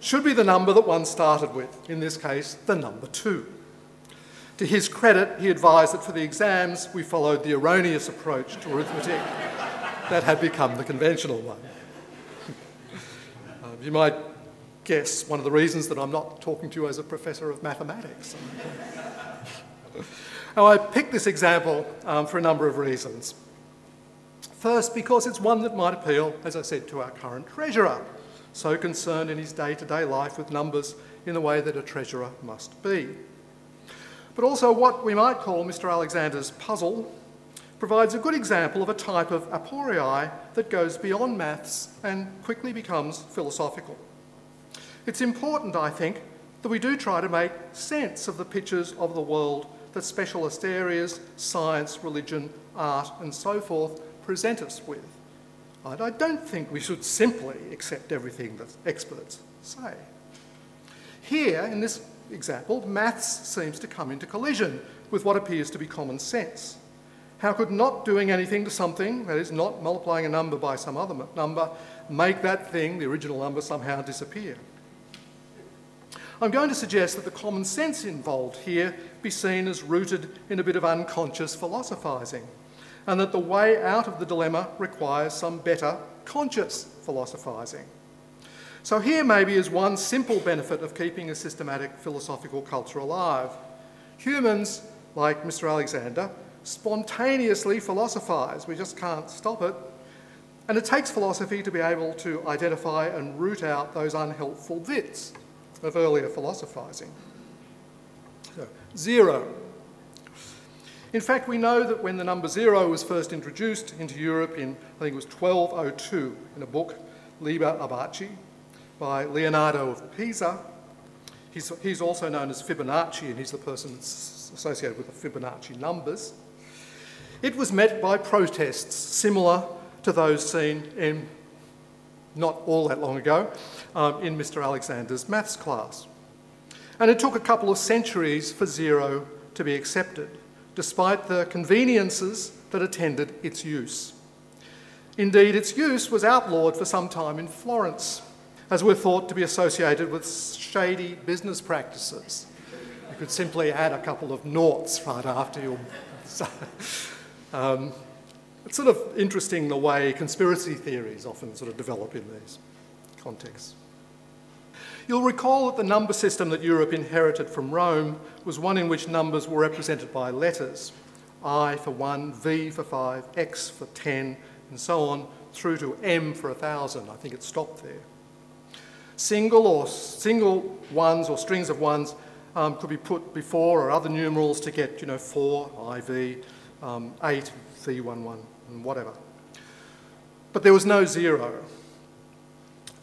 should be the number that one started with, in this case, the number 2. To his credit, he advised that for the exams, we followed the erroneous approach to arithmetic that had become the conventional one. Uh, you might guess one of the reasons that I'm not talking to you as a professor of mathematics. now, I picked this example um, for a number of reasons. First, because it's one that might appeal, as I said, to our current treasurer, so concerned in his day to day life with numbers in the way that a treasurer must be. But also, what we might call Mr. Alexander's puzzle provides a good example of a type of aporia that goes beyond maths and quickly becomes philosophical. It's important, I think, that we do try to make sense of the pictures of the world that specialist areas, science, religion, art, and so forth present us with. And I don't think we should simply accept everything that experts say. Here, in this example, maths seems to come into collision with what appears to be common sense. How could not doing anything to something, that is, not multiplying a number by some other number, make that thing, the original number, somehow disappear? I'm going to suggest that the common sense involved here be seen as rooted in a bit of unconscious philosophising, and that the way out of the dilemma requires some better conscious philosophising. So, here maybe is one simple benefit of keeping a systematic philosophical culture alive. Humans, like Mr. Alexander, spontaneously philosophise, we just can't stop it. And it takes philosophy to be able to identify and root out those unhelpful bits of earlier philosophizing. So, zero. In fact, we know that when the number zero was first introduced into Europe in, I think it was 1202, in a book, Liber Abaci, by Leonardo of Pisa, he's, he's also known as Fibonacci, and he's the person that's associated with the Fibonacci numbers. It was met by protests similar to those seen in not all that long ago um, in Mr. Alexander's maths class. And it took a couple of centuries for zero to be accepted, despite the conveniences that attended its use. Indeed, its use was outlawed for some time in Florence, as were thought to be associated with shady business practices. You could simply add a couple of noughts right after your. Um, it's sort of interesting the way conspiracy theories often sort of develop in these contexts. You'll recall that the number system that Europe inherited from Rome was one in which numbers were represented by letters I for 1, V for 5, X for 10, and so on, through to M for 1,000. I think it stopped there. Single or single ones or strings of ones um, could be put before or other numerals to get, you know, 4, IV, um, 8, V11, and whatever. But there was no zero.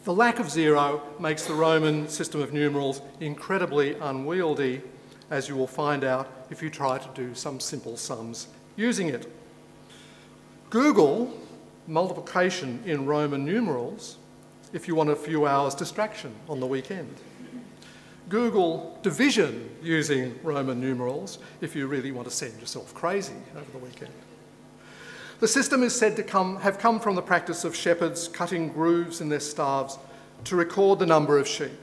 The lack of zero makes the Roman system of numerals incredibly unwieldy, as you will find out if you try to do some simple sums using it. Google multiplication in Roman numerals if you want a few hours distraction on the weekend. Google division using Roman numerals if you really want to send yourself crazy over the weekend. The system is said to come, have come from the practice of shepherds cutting grooves in their staves to record the number of sheep.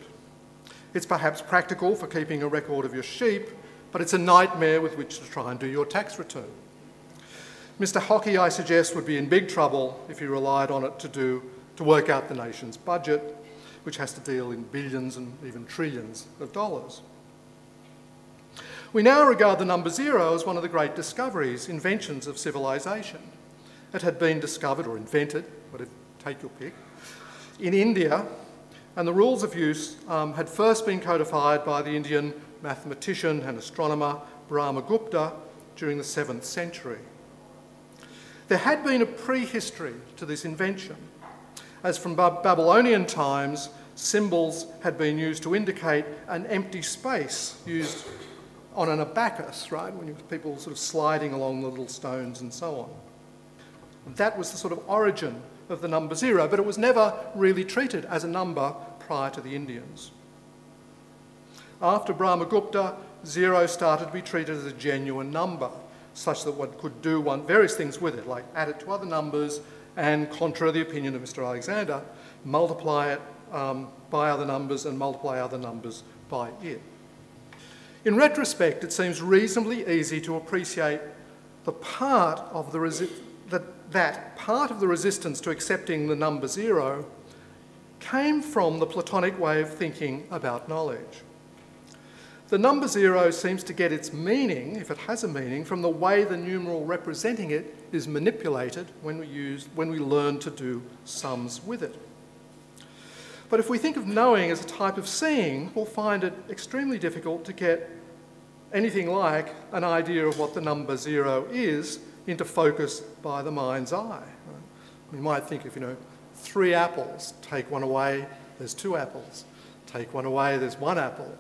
It's perhaps practical for keeping a record of your sheep, but it's a nightmare with which to try and do your tax return. Mr. Hockey, I suggest, would be in big trouble if he relied on it to, do, to work out the nation's budget, which has to deal in billions and even trillions of dollars. We now regard the number zero as one of the great discoveries, inventions of civilization. It had been discovered or invented, whatever, take your pick, in India, and the rules of use um, had first been codified by the Indian mathematician and astronomer Brahmagupta during the 7th century. There had been a prehistory to this invention, as from Babylonian times, symbols had been used to indicate an empty space used on an abacus, right, when people sort of sliding along the little stones and so on. That was the sort of origin of the number zero, but it was never really treated as a number prior to the Indians. After Brahmagupta, zero started to be treated as a genuine number, such that one could do one, various things with it, like add it to other numbers and, contrary to the opinion of Mr. Alexander, multiply it um, by other numbers and multiply other numbers by it. In retrospect, it seems reasonably easy to appreciate the part of the that part of the resistance to accepting the number zero came from the Platonic way of thinking about knowledge. The number zero seems to get its meaning, if it has a meaning, from the way the numeral representing it is manipulated when we, use, when we learn to do sums with it. But if we think of knowing as a type of seeing, we'll find it extremely difficult to get anything like an idea of what the number zero is into focus by the mind's eye. We might think if, you know, three apples, take one away, there's two apples. Take one away, there's one apple.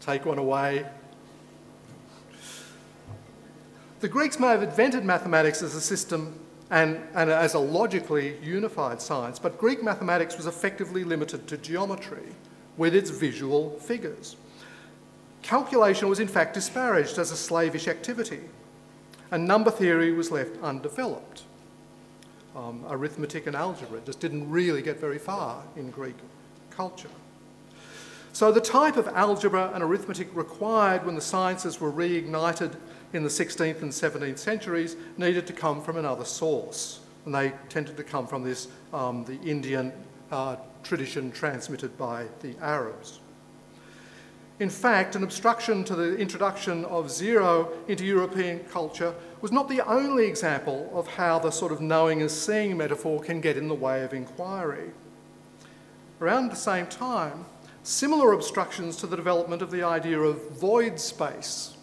Take one away. The Greeks may have invented mathematics as a system and, and as a logically unified science, but Greek mathematics was effectively limited to geometry with its visual figures. Calculation was in fact disparaged as a slavish activity and number theory was left undeveloped. Um, arithmetic and algebra just didn't really get very far in Greek culture. So, the type of algebra and arithmetic required when the sciences were reignited in the 16th and 17th centuries needed to come from another source. And they tended to come from this, um, the Indian uh, tradition transmitted by the Arabs. In fact, an obstruction to the introduction of zero into European culture was not the only example of how the sort of knowing as seeing metaphor can get in the way of inquiry. Around the same time, similar obstructions to the development of the idea of void space,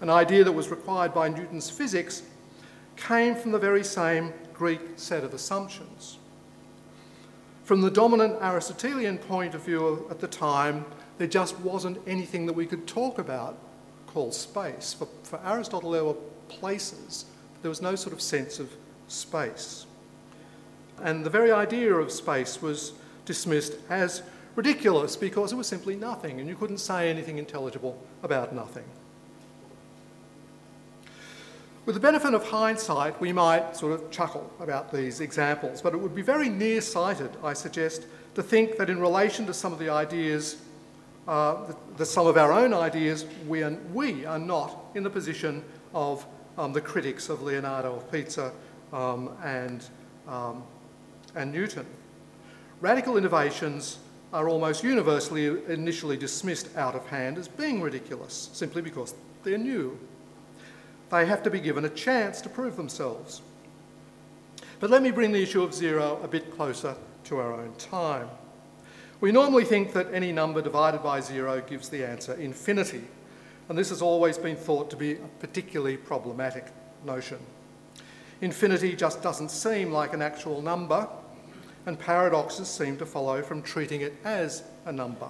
an idea that was required by Newton's physics, came from the very same Greek set of assumptions. From the dominant Aristotelian point of view at the time, there just wasn't anything that we could talk about called space. For, for Aristotle, there were places, but there was no sort of sense of space. And the very idea of space was dismissed as ridiculous because it was simply nothing, and you couldn't say anything intelligible about nothing. With the benefit of hindsight, we might sort of chuckle about these examples, but it would be very nearsighted, I suggest, to think that in relation to some of the ideas, uh, the, the, some of our own ideas, we are, we are not in the position of um, the critics of Leonardo of Pisa um, and, um, and Newton. Radical innovations are almost universally initially dismissed out of hand as being ridiculous, simply because they're new. They have to be given a chance to prove themselves. But let me bring the issue of zero a bit closer to our own time. We normally think that any number divided by zero gives the answer infinity, and this has always been thought to be a particularly problematic notion. Infinity just doesn't seem like an actual number, and paradoxes seem to follow from treating it as a number.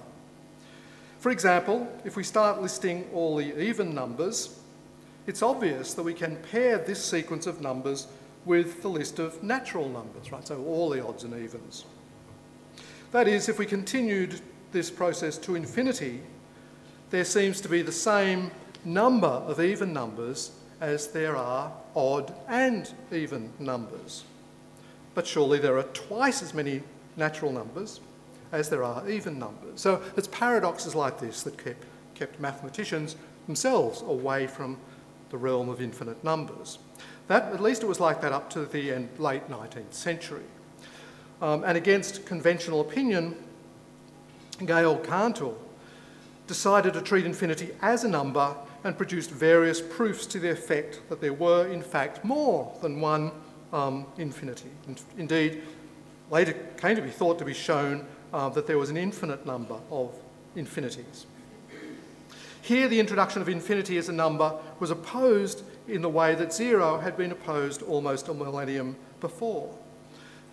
For example, if we start listing all the even numbers, it's obvious that we can pair this sequence of numbers with the list of natural numbers, right? So all the odds and evens. That is, if we continued this process to infinity, there seems to be the same number of even numbers as there are odd and even numbers. But surely there are twice as many natural numbers as there are even numbers. So it's paradoxes like this that kept, kept mathematicians themselves away from the realm of infinite numbers. That, at least it was like that up to the end, late 19th century. Um, and against conventional opinion, Georg Cantor decided to treat infinity as a number and produced various proofs to the effect that there were, in fact, more than one um, infinity. Indeed, later came to be thought to be shown uh, that there was an infinite number of infinities. Here, the introduction of infinity as a number was opposed in the way that zero had been opposed almost a millennium before.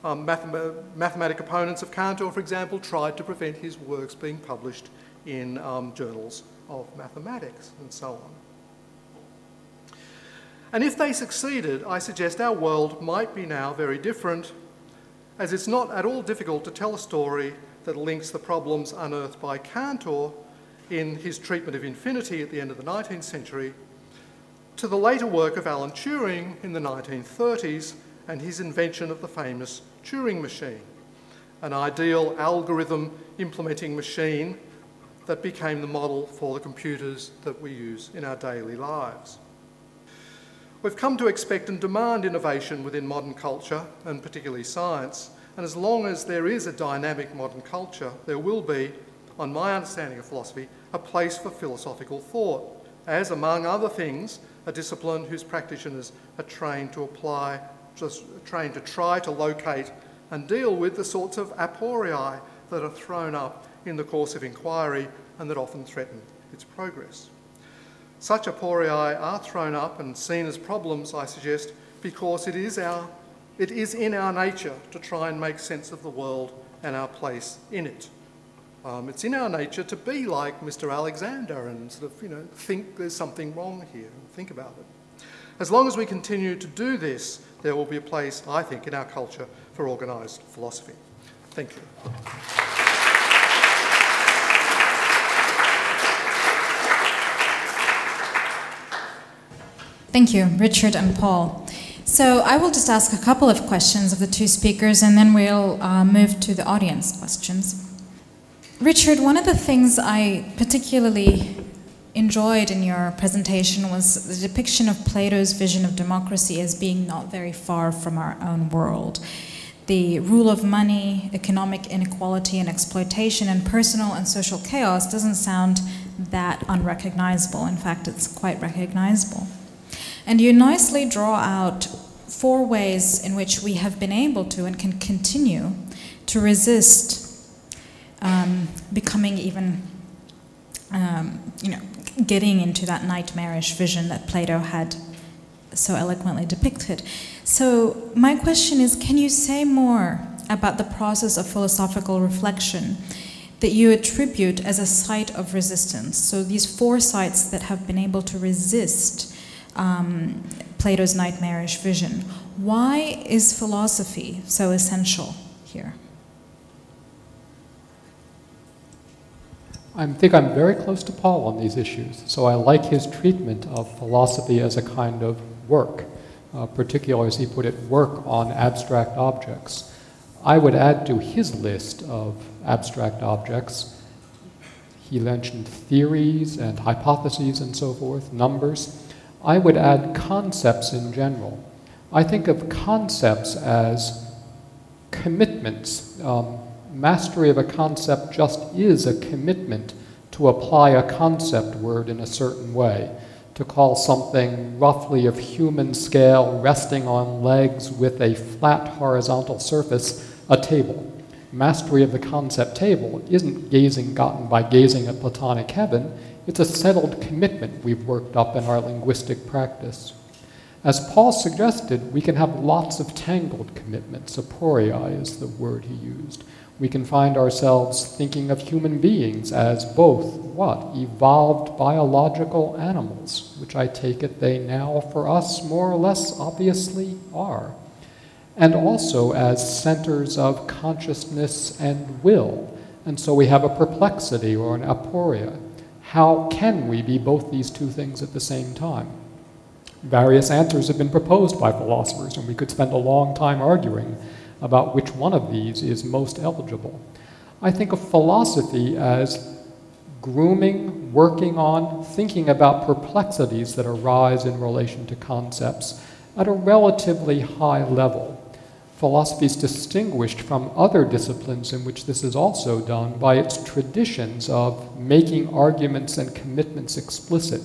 Um, mathematic opponents of Cantor, for example, tried to prevent his works being published in um, journals of mathematics and so on. And if they succeeded, I suggest our world might be now very different, as it's not at all difficult to tell a story that links the problems unearthed by Cantor in his treatment of infinity at the end of the 19th century to the later work of Alan Turing in the 1930s and his invention of the famous Turing machine, an ideal algorithm implementing machine that became the model for the computers that we use in our daily lives. We've come to expect and demand innovation within modern culture, and particularly science, and as long as there is a dynamic modern culture, there will be, on my understanding of philosophy, a place for philosophical thought, as, among other things, a discipline whose practitioners are trained to apply, just trained to try to locate and deal with the sorts of aporia that are thrown up in the course of inquiry and that often threaten its progress. Such aporia are thrown up and seen as problems, I suggest, because it is, our, it is in our nature to try and make sense of the world and our place in it. Um, it's in our nature to be like Mr. Alexander and sort of, you know, think there's something wrong here and think about it. As long as we continue to do this, there will be a place, I think, in our culture for organised philosophy. Thank you. Thank you, Richard and Paul. So I will just ask a couple of questions of the two speakers and then we'll uh, move to the audience questions. Richard, one of the things I particularly enjoyed in your presentation was the depiction of Plato's vision of democracy as being not very far from our own world. The rule of money, economic inequality and exploitation, and personal and social chaos doesn't sound that unrecognizable. In fact, it's quite recognizable. And you nicely draw out four ways in which we have been able to and can continue to resist um, becoming even, um, you know, getting into that nightmarish vision that Plato had so eloquently depicted. So, my question is can you say more about the process of philosophical reflection that you attribute as a site of resistance? So, these four sites that have been able to resist um, Plato's nightmarish vision. Why is philosophy so essential here? I think I'm very close to Paul on these issues, so I like his treatment of philosophy as a kind of work, uh, particularly, as he put it, work on abstract objects. I would add to his list of abstract objects, he mentioned theories and hypotheses and so forth, numbers. I would add concepts in general. I think of concepts as commitments. Um, mastery of a concept just is a commitment to apply a concept word in a certain way, to call something roughly of human scale, resting on legs with a flat horizontal surface, a table. Mastery of the concept table isn't gazing gotten by gazing at Platonic heaven, it's a settled commitment we've worked up in our linguistic practice. As Paul suggested, we can have lots of tangled commitments. Aporia is the word he used. We can find ourselves thinking of human beings as both what? Evolved biological animals, which I take it they now, for us, more or less obviously are. And also as centers of consciousness and will. And so we have a perplexity or an aporia. How can we be both these two things at the same time? Various answers have been proposed by philosophers, and we could spend a long time arguing about which one of these is most eligible. I think of philosophy as grooming, working on, thinking about perplexities that arise in relation to concepts at a relatively high level. Philosophy is distinguished from other disciplines in which this is also done by its traditions of making arguments and commitments explicit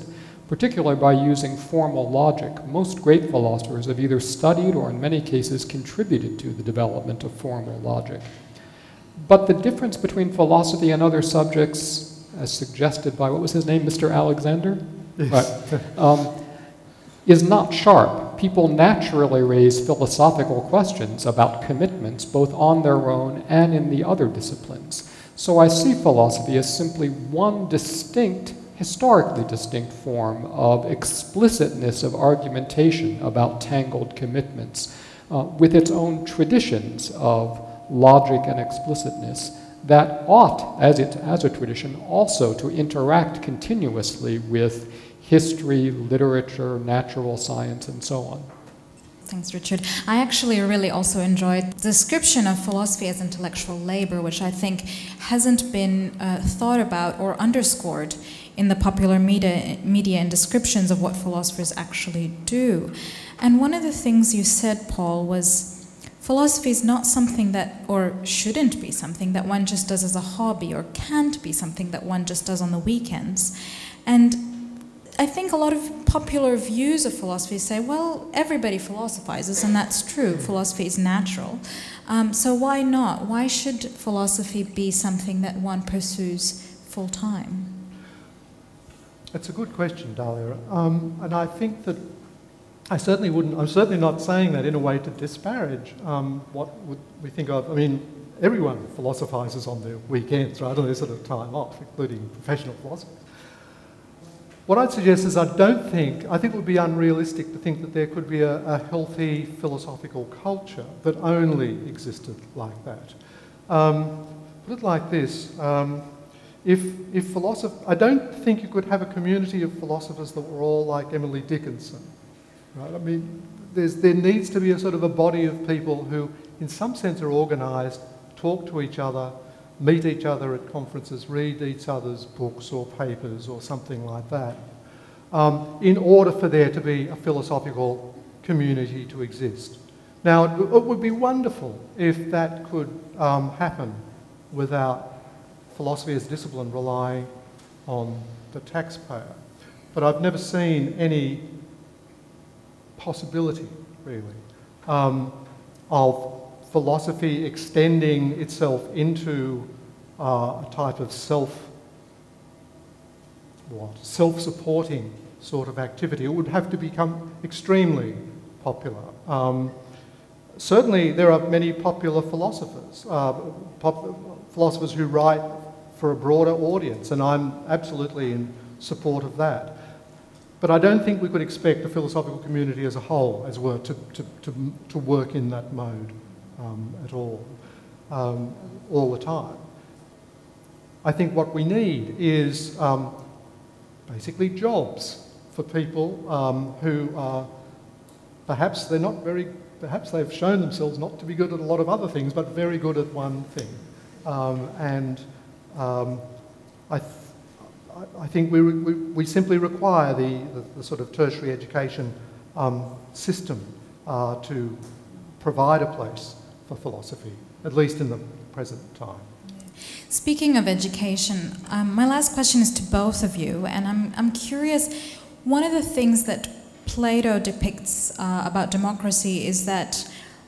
particularly by using formal logic. Most great philosophers have either studied or, in many cases, contributed to the development of formal logic. But the difference between philosophy and other subjects, as suggested by what was his name, Mr. Alexander? Yes. Right. Um, is not sharp. People naturally raise philosophical questions about commitments, both on their own and in the other disciplines. So I see philosophy as simply one distinct historically distinct form of explicitness of argumentation about tangled commitments, uh, with its own traditions of logic and explicitness that ought, as, it, as a tradition, also to interact continuously with history, literature, natural science, and so on. Thanks, Richard. I actually really also enjoyed the description of philosophy as intellectual labor, which I think hasn't been uh, thought about or underscored in the popular media, media and descriptions of what philosophers actually do. And one of the things you said, Paul, was philosophy is not something that, or shouldn't be something that one just does as a hobby, or can't be something that one just does on the weekends. And I think a lot of popular views of philosophy say, well, everybody philosophizes, and that's true. Philosophy is natural. Um, so why not? Why should philosophy be something that one pursues full time? It's a good question, Dalia. Um, and I think that I certainly wouldn't, I'm certainly not saying that in a way to disparage um, what we think of. I mean, everyone philosophises on their weekends, right, on their sort of time off, including professional philosophers. What I'd suggest is I don't think, I think it would be unrealistic to think that there could be a, a healthy philosophical culture that only existed like that. Um, put it like this um, if, if philosoph- I don't think you could have a community of philosophers that were all like Emily Dickinson. Right? I mean, there needs to be a sort of a body of people who, in some sense, are organised, talk to each other, meet each other at conferences, read each other's books or papers or something like that, um, in order for there to be a philosophical community to exist. Now, it, it would be wonderful if that could um, happen without philosophy as discipline relying on the taxpayer. But I've never seen any possibility, really, um, of philosophy extending itself into uh, a type of self what self-supporting sort of activity. It would have to become extremely popular. Um, certainly, there are many popular philosophers, uh, pop- philosophers who write for a broader audience, and I'm absolutely in support of that. But I don't think we could expect the philosophical community as a whole, as were, to, to, to, to work in that mode um, at all, um, all the time. I think what we need is um, basically jobs for people um, who are perhaps they're not very, perhaps they've shown themselves not to be good at a lot of other things, but very good at one thing. Um, and um, I, th- I think we, we, we simply require the, the, the sort of tertiary education um, system uh, to provide a place for philosophy, at least in the present time. Speaking of education, um, my last question is to both of you, and I'm, I'm curious. One of the things that Plato depicts uh, about democracy is that,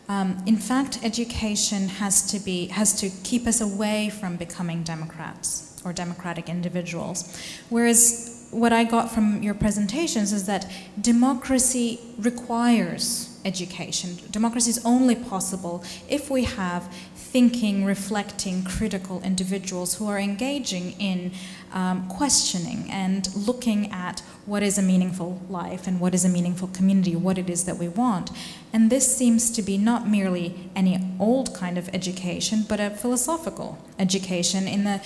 um, in fact, education has to be has to keep us away from becoming democrats or democratic individuals, whereas what I got from your presentations is that democracy requires education. Democracy is only possible if we have thinking, reflecting, critical individuals who are engaging in um, questioning and looking at what is a meaningful life and what is a meaningful community, what it is that we want. And this seems to be not merely any old kind of education, but a philosophical education in the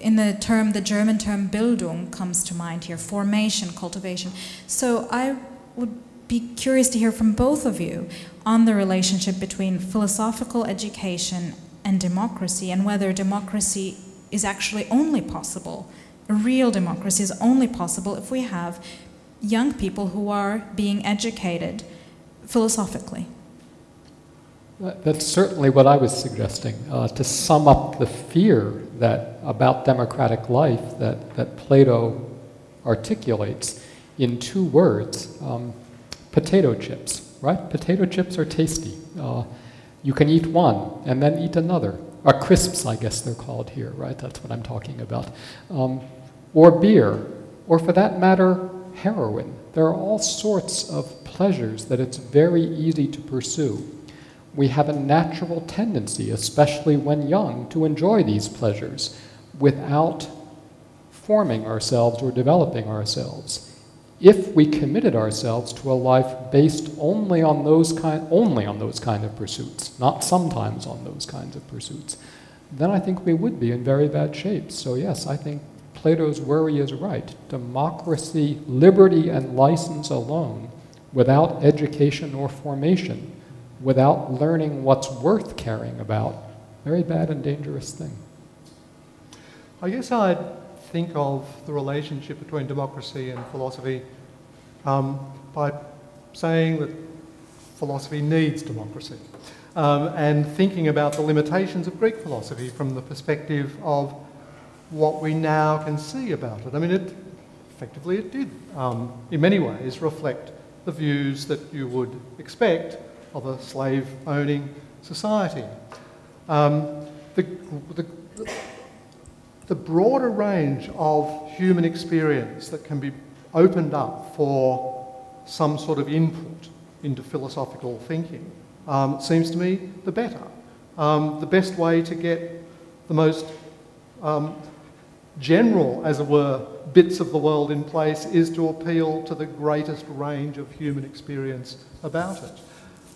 in the term, the German term Bildung comes to mind here, formation, cultivation. So I would be curious to hear from both of you on the relationship between philosophical education and democracy and whether democracy is actually only possible. A real democracy is only possible if we have young people who are being educated philosophically. That's certainly what I was suggesting. Uh, to sum up the fear that about democratic life that, that Plato articulates in two words, um, potato chips, right? Potato chips are tasty. Uh, you can eat one and then eat another. Or crisps, I guess they're called here, right? That's what I'm talking about. Um, or beer, or for that matter, heroin. There are all sorts of pleasures that it's very easy to pursue. We have a natural tendency, especially when young, to enjoy these pleasures without forming ourselves or developing ourselves if we committed ourselves to a life based only on those kind, only on those kind of pursuits, not sometimes on those kinds of pursuits, then I think we would be in very bad shape. So yes, I think Plato's worry is right. Democracy, liberty, and license alone, without education or formation, without learning what's worth caring about, very bad and dangerous thing. I guess I'd think of the relationship between democracy and philosophy um, by saying that philosophy needs democracy. Um, and thinking about the limitations of Greek philosophy from the perspective of what we now can see about it. I mean, it effectively it did, um, in many ways, reflect the views that you would expect of a slave-owning society. Um, the, the, the broader range of human experience that can be opened up for some sort of input into philosophical thinking um, seems to me the better. Um, the best way to get the most um, general, as it were, bits of the world in place is to appeal to the greatest range of human experience about it.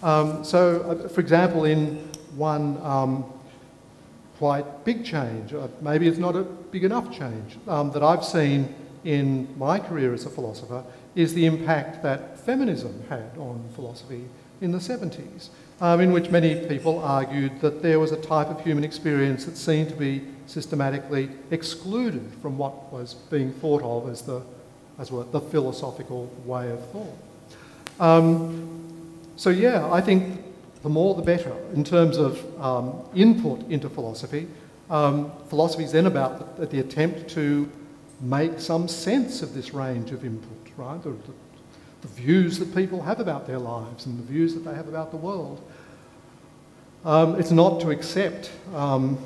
Um, so, uh, for example, in one um, quite big change. Uh, maybe it's not a big enough change um, that I've seen in my career as a philosopher is the impact that feminism had on philosophy in the 70s, um, in which many people argued that there was a type of human experience that seemed to be systematically excluded from what was being thought of as the, as well, the philosophical way of thought. Um, so yeah, I think the more the better in terms of um, input into philosophy. Um, philosophy is then about the, the, attempt to make some sense of this range of input, right? The, the, the, views that people have about their lives and the views that they have about the world. Um, it's not to accept um,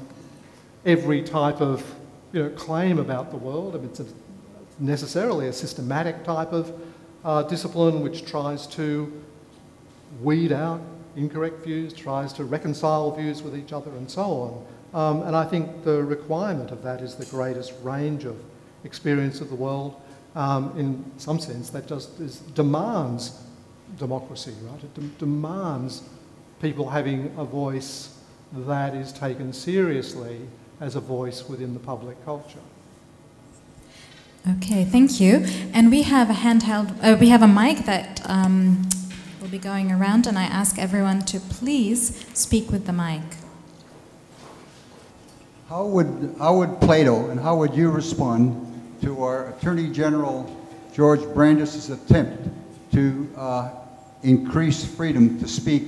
every type of you know, claim about the world. I mean, it's a, necessarily a systematic type of uh, discipline which tries to weed out incorrect views, tries to reconcile views with each other, and so on. Um, and I think the requirement of that is the greatest range of experience of the world. Um, in some sense, that just is, demands democracy, right? It de- demands people having a voice that is taken seriously as a voice within the public culture. Okay, thank you. And we have a handheld, uh, we have a mic that um, We'll be going around, and I ask everyone to please speak with the mic. How would, how would Plato and how would you respond to our Attorney General George Brandis's attempt to uh, increase freedom to speak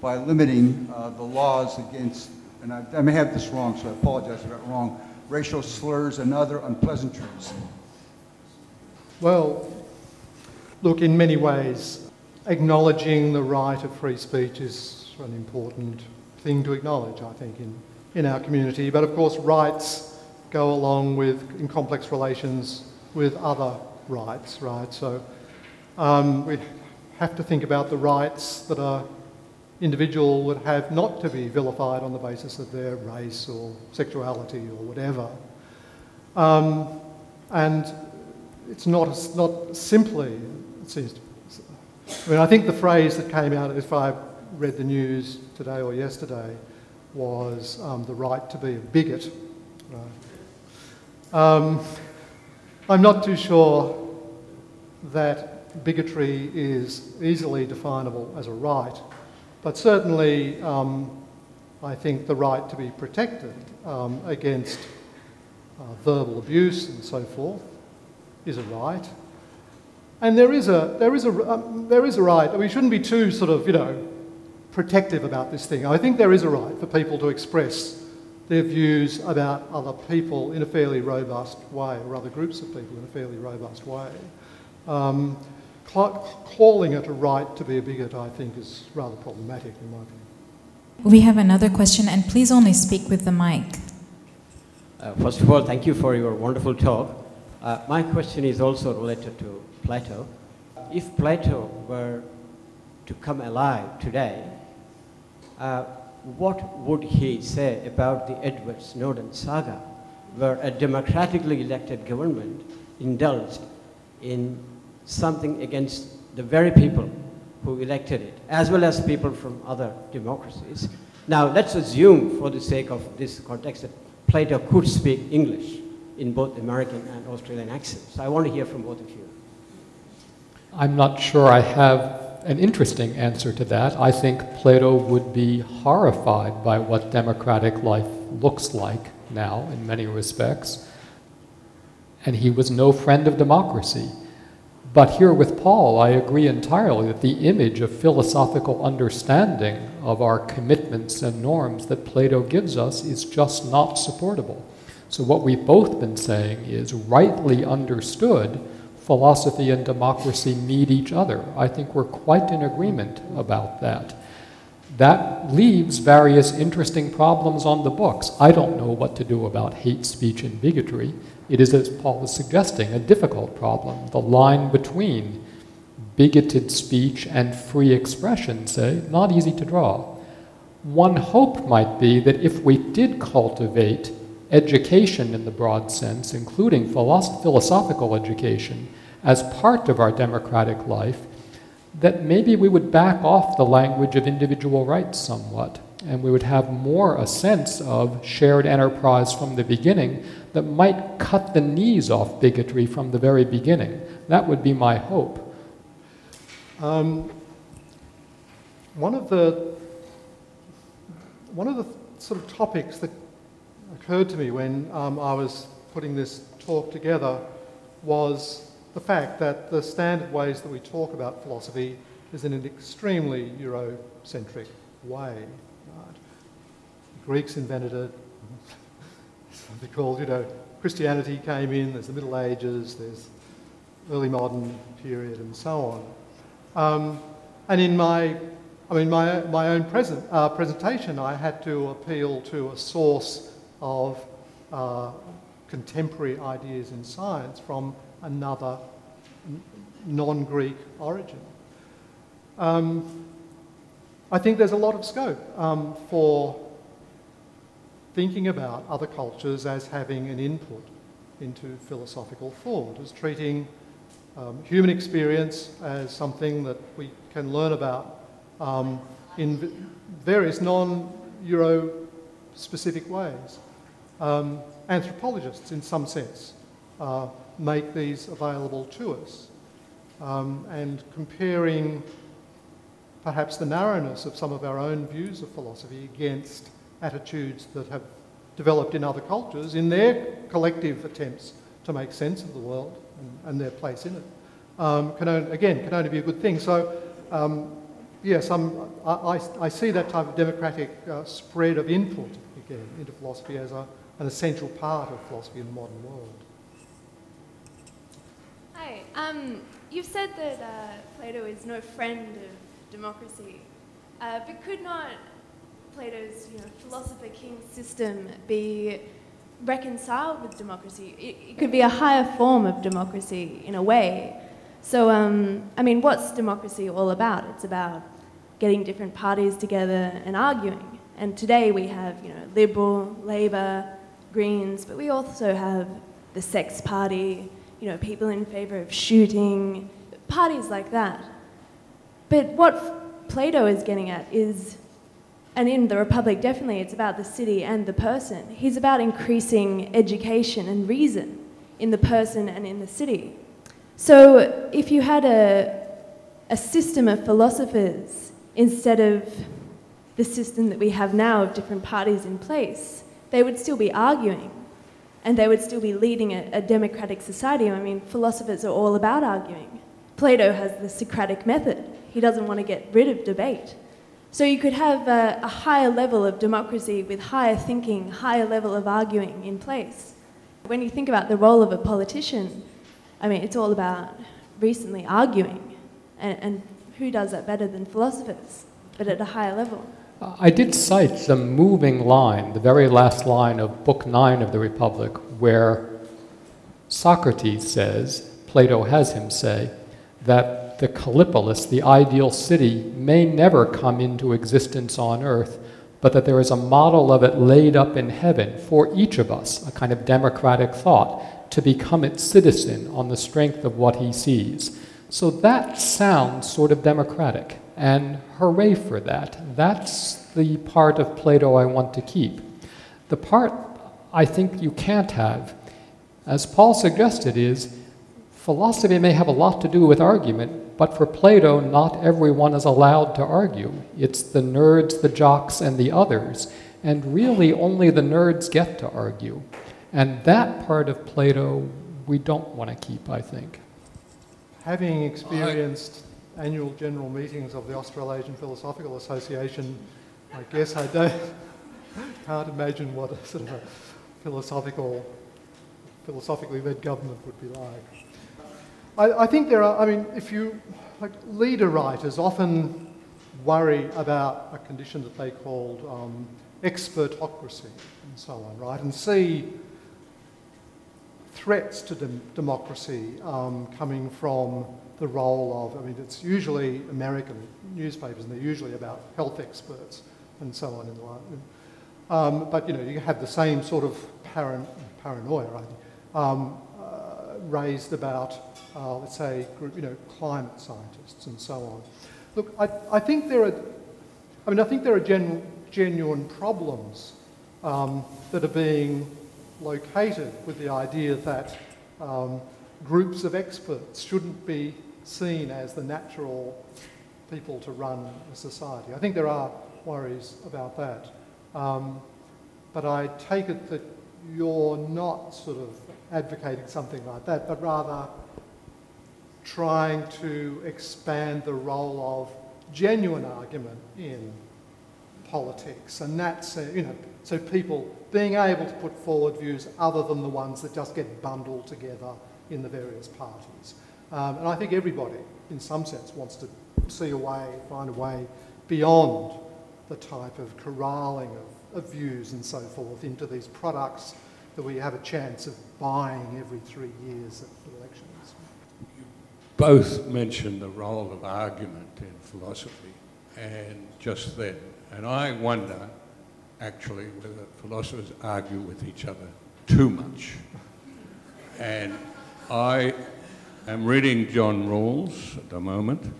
by limiting uh, the laws against, and I, I may have this wrong, so I apologize if I got it wrong, racial slurs and other unpleasantries? Well, look, in many ways, acknowledging the right of free speech is an important thing to acknowledge, I think, in, in our community. But of course, rights go along with, in complex relations with other rights, right? So um, we have to think about the rights that a individual would have not to be vilified on the basis of their race or sexuality or whatever. Um, and it's not, not simply, it seems to I mean, I think the phrase that came out, if I read the news today or yesterday, was um, the right to be a bigot. Right. Um, I'm not too sure that bigotry is easily definable as a right, but certainly um, I think the right to be protected um, against uh, verbal abuse and so forth is a right. And there is a, there is a, um, there is a right. We shouldn't be too sort of, you know, protective about this thing. I think there is a right for people to express their views about other people in a fairly robust way, or other groups of people in a fairly robust way. Um, calling it a right to be a bigot, I think, is rather problematic in my opinion. We have another question, and please only speak with the mic. Uh, first of all, thank you for your wonderful talk. Uh, my question is also related to Plato. If Plato were to come alive today, uh, what would he say about the Edward Snowden saga, where a democratically elected government indulged in something against the very people who elected it, as well as people from other democracies? Now, let's assume, for the sake of this context, that Plato could speak English in both American and Australian accents. I want to hear from both of you. I'm not sure I have an interesting answer to that. I think Plato would be horrified by what democratic life looks like now in many respects. And he was no friend of democracy. But here with Paul, I agree entirely that the image of philosophical understanding of our commitments and norms that Plato gives us is just not supportable. So, what we've both been saying is rightly understood philosophy and democracy need each other. I think we're quite in agreement about that. That leaves various interesting problems on the books. I don't know what to do about hate speech and bigotry. It is, as Paul was suggesting, a difficult problem. The line between bigoted speech and free expression, say, not easy to draw. One hope might be that if we did cultivate education in the broad sense, including philosophical education, as part of our democratic life, that maybe we would back off the language of individual rights somewhat, and we would have more a sense of shared enterprise from the beginning that might cut the knees off bigotry from the very beginning. That would be my hope. Um, one of the one of the sort of topics that occurred to me when um, I was putting this talk together was the fact that the standard ways that we talk about philosophy is in an extremely Eurocentric way. Right? The Greeks invented it. Something called, you know, Christianity came in, there's the Middle Ages, there's early modern period, and so on. Um, and in my, I mean, my, my own present, uh, presentation, I had to appeal to a source of uh, contemporary ideas in science from another non-Greek origin. Um, I think there's a lot of scope um, for thinking about other cultures as having an input into philosophical thought, as treating um, human experience as something that we can learn about um, in various non-Euro specific ways. Um, anthropologists, in some sense, uh, make these available to us. Um, and comparing perhaps the narrowness of some of our own views of philosophy against attitudes that have developed in other cultures in their collective attempts to make sense of the world and, and their place in it, um, can only, again, can only be a good thing. So, um, yes, I, I, see that type of democratic uh, spread of input again into philosophy as a, an essential part of philosophy in the modern world. Hi. Um, you've said that uh, Plato is no friend of democracy, uh, but could not Plato's you know, philosopher king system be reconciled with democracy? It, it, could be a higher form of democracy in a way. So, um, I mean, what's democracy all about? It's about getting different parties together and arguing. And today we have, you know, Liberal, Labour, Greens, but we also have the Sex Party, you know, people in favour of shooting, parties like that. But what Plato is getting at is, and in the Republic definitely, it's about the city and the person. He's about increasing education and reason in the person and in the city. So if you had a, a system of philosophers instead of the system that we have now of different parties in place, they would still be arguing and they would still be leading a, a, democratic society. I mean, philosophers are all about arguing. Plato has the Socratic method, he doesn't want to get rid of debate. So you could have a, a higher level of democracy with higher thinking, higher level of arguing in place. When you think about the role of a politician, I mean, it's all about recently arguing, and, and who does that better than philosophers, but at a higher level? I did cite the moving line, the very last line of Book 9 of the Republic, where Socrates says, Plato has him say, that the Kallipolis, the ideal city, may never come into existence on earth, but that there is a model of it laid up in heaven for each of us, a kind of democratic thought, to become its citizen on the strength of what he sees. So that sounds sort of democratic. And hooray for that. That's the part of Plato I want to keep. The part I think you can't have, as Paul suggested, is philosophy may have a lot to do with argument, but for Plato, not everyone is allowed to argue. It's the nerds, the jocks, and the others. And really, only the nerds get to argue. And that part of Plato we don't want to keep, I think. Having experienced annual general meetings of the Australasian Philosophical Association, I guess I don't, can't imagine what a sort of a philosophical, philosophically led government would be like. I, I think there are, I mean, if you, like leader writers often worry about a condition that they called um, expertocracy and so on, right? And see threats to dem- democracy um, coming from the role of, I mean, it's usually American newspapers and they're usually about health experts and so on. In the, um, but, you know, you have the same sort of paran- paranoia, um, uh, raised about, uh, let's say, you know, climate scientists and so on. Look, I, I think there are, I mean, I think there are gen- genuine problems um, that are being located with the idea that um, groups of experts shouldn't be seen as the natural people to run a society. I think there are worries about that. Um, but I take it that you're not sort of advocating something like that, but rather trying to expand the role of genuine argument in politics. And that's, uh, you know, so people being able to put forward views other than the ones that just get bundled together in the various parties. Um, and I think everybody, in some sense, wants to see a way, find a way beyond the type of corralling of, of views and so forth into these products that we have a chance of buying every three years at elections. You both mentioned the role of argument in philosophy, and just then, and I wonder actually whether philosophers argue with each other too much. And I am reading John Rawls at the moment.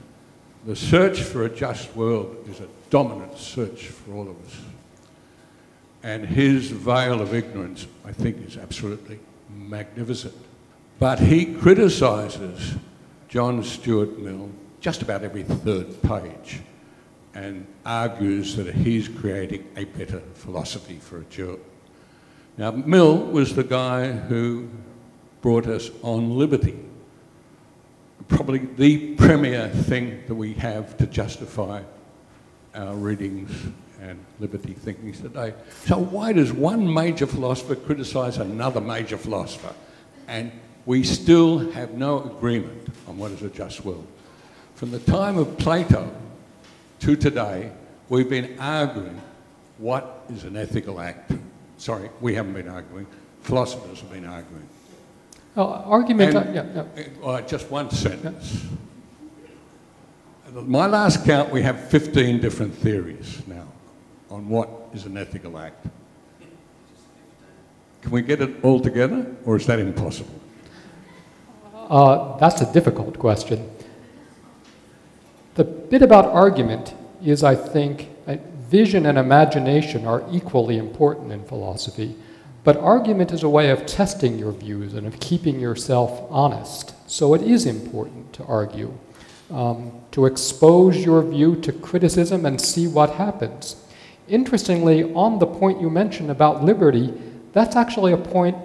The search for a just world is a dominant search for all of us. And his veil of ignorance, I think, is absolutely magnificent. But he criticises John Stuart Mill just about every third page and argues that he's creating a better philosophy for a Jew. Now, Mill was the guy who brought us on liberty, probably the premier thing that we have to justify our readings and liberty thinkings today. So, why does one major philosopher criticize another major philosopher? And we still have no agreement on what is a just world. From the time of Plato to today, we've been arguing what is an ethical act. Sorry, we haven't been arguing. Philosophers have been arguing. Uh, argument, And- uh, yeah, yeah. Uh, just one sentence. At My last count, we have 15 different theories now on what is an ethical act. Can we get it all together, or is that impossible? Uh, that's a difficult question. Bit about argument is, I think, uh, vision and imagination are equally important in philosophy, but argument is a way of testing your views and of keeping yourself honest. So it is important to argue, um, to expose your view to criticism and see what happens. Interestingly, on the point you mentioned about liberty, that's actually a point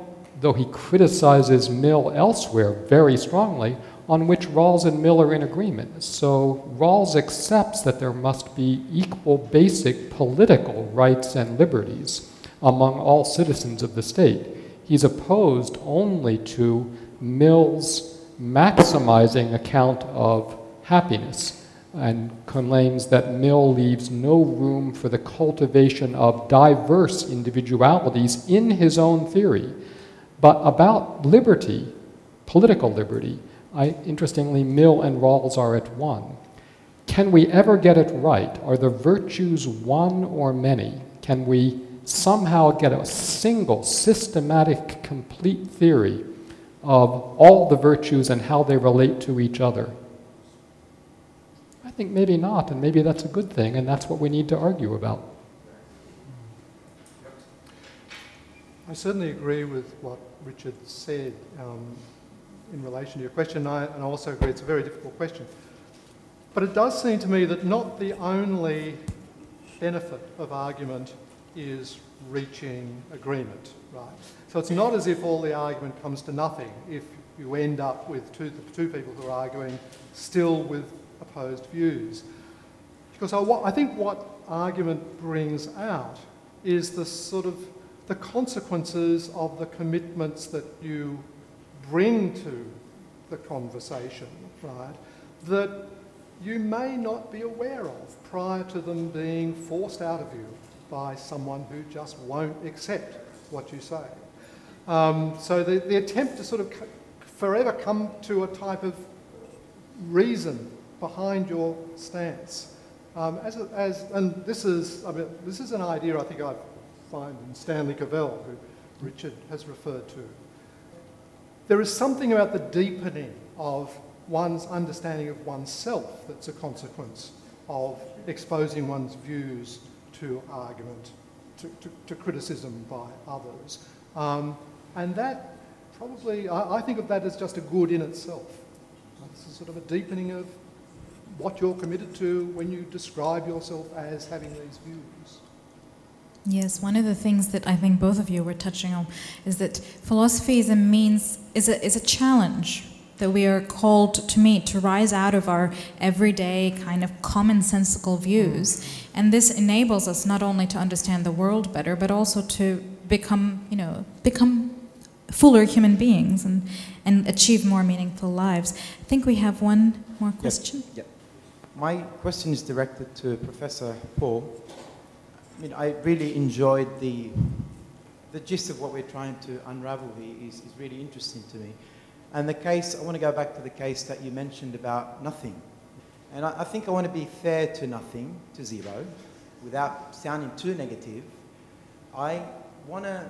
though he criticizes Mill elsewhere very strongly, on which Rawls and Mill are in agreement. So Rawls accepts that there must be equal basic political rights and liberties among all citizens of the state. He's opposed only to Mill's maximizing account of happiness and claims that Mill leaves no room for the cultivation of diverse individualities in his own theory. But about liberty, political liberty, I, interestingly, Mill and Rawls are at one. Can we ever get it right? Are the virtues one or many? Can we somehow get a single, systematic, complete theory of all the virtues and how they relate to each other? I think maybe not, and maybe that's a good thing, and that's what we need to argue about. I certainly agree with what Richard said um, in relation to your question, I, and I also agree it's a very difficult question. But it does seem to me that not the only benefit of argument is reaching agreement, right? So it's not as if all the argument comes to nothing if you end up with two, two people who are arguing still with opposed views. Because I, I think what argument brings out is the sort of the consequences of the commitments that you bring to the conversation, right, that you may not be aware of prior to them being forced out of you by someone who just won't accept what you say. Um, so the, the attempt to sort of forever come to a type of reason behind your stance. Um, as, as, and this is, I mean, this is an idea I think I find in Stanley Cavell, who Richard has referred to. There is something about the deepening of one's understanding of oneself that's a consequence of exposing one's views to argument, to, to, to criticism by others. Um, and that probably, I, I think of that as just a good in itself. It's a sort of a deepening of what you're committed to when you describe yourself as having these views. Yes, one of the things that I think both of you were touching on is that philosophy is a means, is a, is a challenge that we are called to meet, to rise out of our everyday kind of commonsensical views. And this enables us not only to understand the world better, but also to become, you know, become fuller human beings and, and achieve more meaningful lives. I think we have one more question. Yep. My question is directed to Professor Paul. I mean, I really enjoyed the, the gist of what we're trying to unravel here is, is really interesting to me. And the case, I want to go back to the case that you mentioned about nothing. And I, I think I want to be fair to nothing, to zero, without sounding too negative. I want to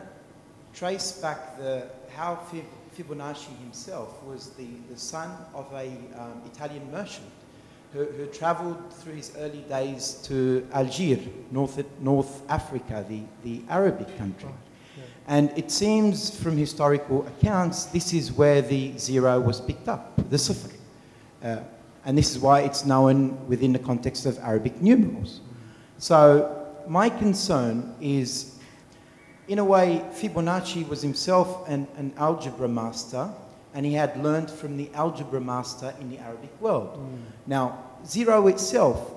trace back the, how Fib- Fibonacci himself was the, the son of a um, Italian merchant who, who traveled through his early days to Algiers, North, North Africa, the, the Arabic country. And it seems from historical accounts, this is where the zero was picked up, the sifr. Uh, And this is why it's known within the context of Arabic numerals. So my concern is, in a way, Fibonacci was himself an, an algebra master, and he had learned from the algebra master in the Arabic world. Now, zero itself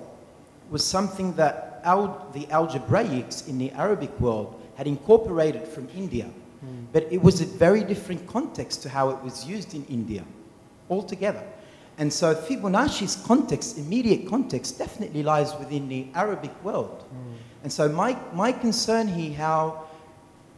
was something that al- the algebraics in the Arabic world had incorporated from India. But it was a very different context to how it was used in India altogether. And so Fibonacci's context, immediate context, definitely lies within the Arabic world. And so my, my concern here, how,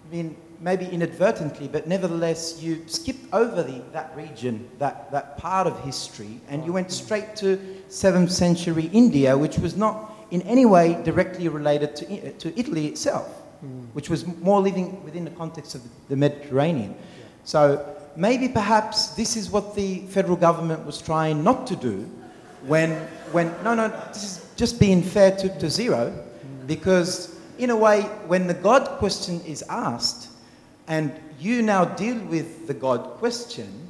I mean, maybe inadvertently, but nevertheless, you skipped over the, that region, that, that part of history, and you went straight to 7th century India, which was not in any way directly related to, eh, to Italy itself, hmm. which was more living within the context of the Mediterranean. So maybe perhaps this is what the federal government was trying not to do when, when no, no, this is just being fair to, to zero, hmm. because in a way, when the God question is asked, and you now deal with the God question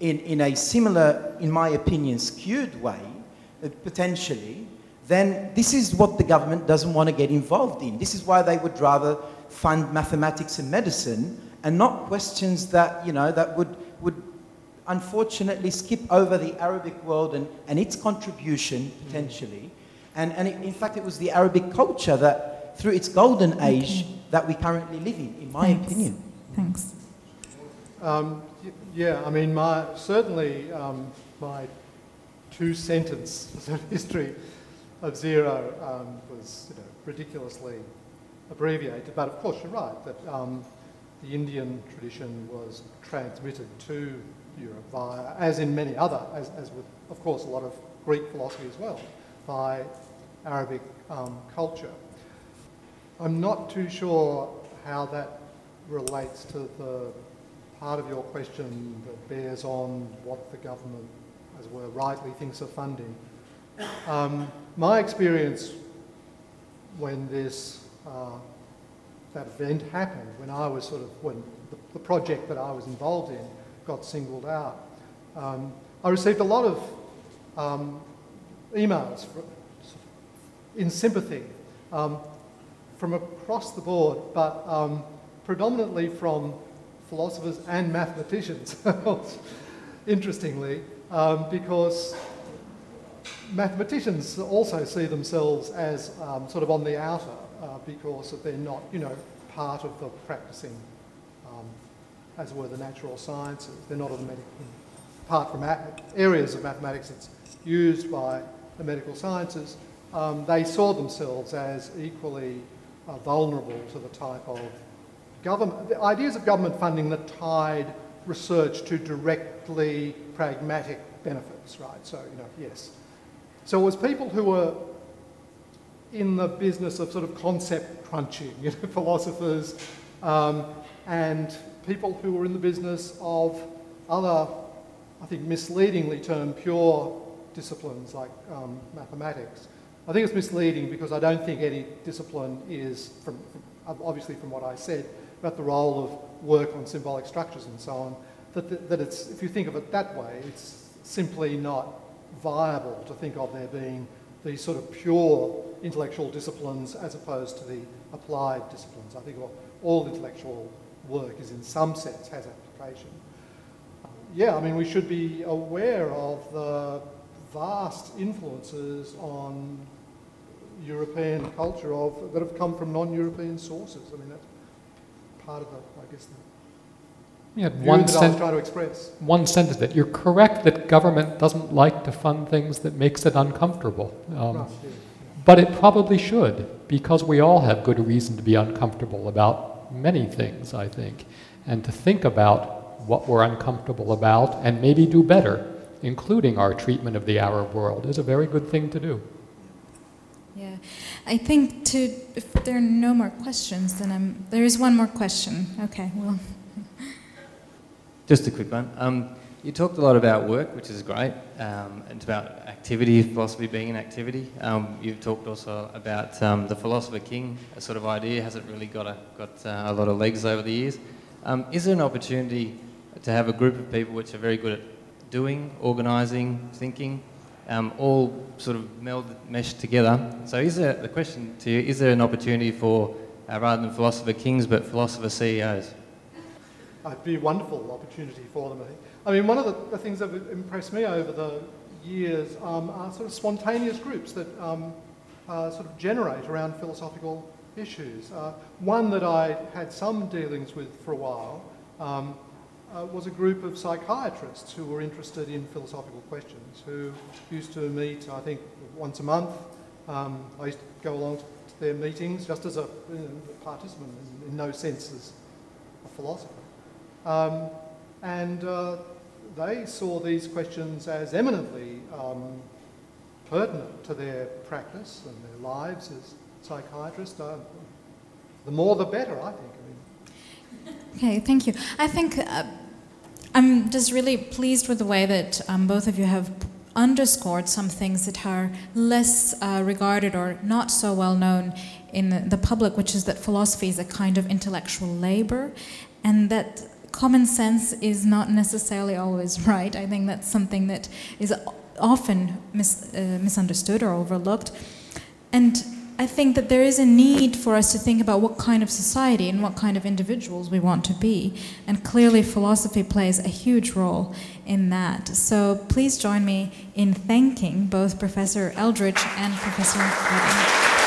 in, in a similar, in my opinion, skewed way, uh, potentially, then this is what the government doesn't want to get involved in. This is why they would rather fund mathematics and medicine and not questions that, you know, that would, would unfortunately skip over the Arabic world and, and its contribution potentially. And, and it, in fact, it was the Arabic culture that, through its golden age, that we currently live in, in my Thanks. opinion. Thanks. Um, yeah, I mean, my, certainly um, my two sentence of history of zero um, was you know, ridiculously abbreviated, but of course you're right that um, the Indian tradition was transmitted to Europe via, as in many other, as, as with of course a lot of Greek philosophy as well, by Arabic um, culture. I'm not too sure how that relates to the part of your question that bears on what the government, as it were, rightly thinks of funding. Um, my experience when this uh, that event happened, when I was sort of when the, the project that I was involved in got singled out, um, I received a lot of um, emails fr- in sympathy um, from across the board, but um, predominantly from philosophers and mathematicians, interestingly, um, because mathematicians also see themselves as um, sort of on the outer uh, because they're not, you know, part of the practicing, um, as were, the natural sciences. They're not of the medical, apart from areas of mathematics that's used by the medical sciences, um, they saw themselves as equally uh, vulnerable to the type of government, the ideas of government funding that tied research to directly pragmatic benefits, right? So, you know, yes. So it was people who were in the business of sort of concept crunching, you know, philosophers, um, and people who were in the business of other, I think, misleadingly termed pure disciplines like um, mathematics. I think it's misleading because I don't think any discipline is, from, from, obviously from what I said, about the role of work on symbolic structures and so on, that, that, that it's, if you think of it that way, it's simply not viable to think of there being these sort of pure intellectual disciplines as opposed to the applied disciplines. I think all, intellectual work is in some sense has application. Yeah, I mean, we should be aware of the vast influences on European culture of, that have come from non-European sources. I mean, that's part of the, I guess, the one, that I was trying to express. one sentence that you're correct that government doesn't like to fund things that makes it uncomfortable. Um, Right, yeah. But it probably should, because we all have good reason to be uncomfortable about many things, I think. And to think about what we're uncomfortable about and maybe do better, including our treatment of the Arab world, is a very good thing to do. I think to if there are no more questions, then I'm, there is one more question. Okay, well, Just a quick one. Um, you talked a lot about work, which is great. Um, it's about activity, philosophy being an activity. Um, you've talked also about um, the philosopher king, a sort of idea hasn't really got a, got uh, a lot of legs over the years. Um, is there an opportunity to have a group of people which are very good at doing, organising, thinking, um, all sort of meld, meshed together. So is there, the question to you, is there an opportunity for, uh, rather than philosopher kings, but philosopher CEOs? It'd be a wonderful opportunity for them, I think. I mean, one of the, the things that impressed me over the years um, are sort of spontaneous groups that um, uh, sort of generate around philosophical issues. Uh, one that I had some dealings with for a while um, uh, was a group of psychiatrists who were interested in philosophical questions, who used to meet, I think, once a month. Um, I used to go along to their meetings just as a, you know, participant, in, in, no sense as a philosopher. Um, and uh, they saw these questions as eminently um, pertinent to their practice and their lives as psychiatrists. Uh, the more the better, I think. Okay, thank you. I think uh, I'm just really pleased with the way that um, both of you have underscored some things that are less uh, regarded or not so well known in the public, which is that philosophy is a kind of intellectual labor, and that common sense is not necessarily always right. I think that's something that is often mis- uh, misunderstood or overlooked. And I think that there is a need for us to think about what kind of society and what kind of individuals we want to be. And clearly, philosophy plays a huge role in that. So please join me in thanking both Professor Eldridge and Professor.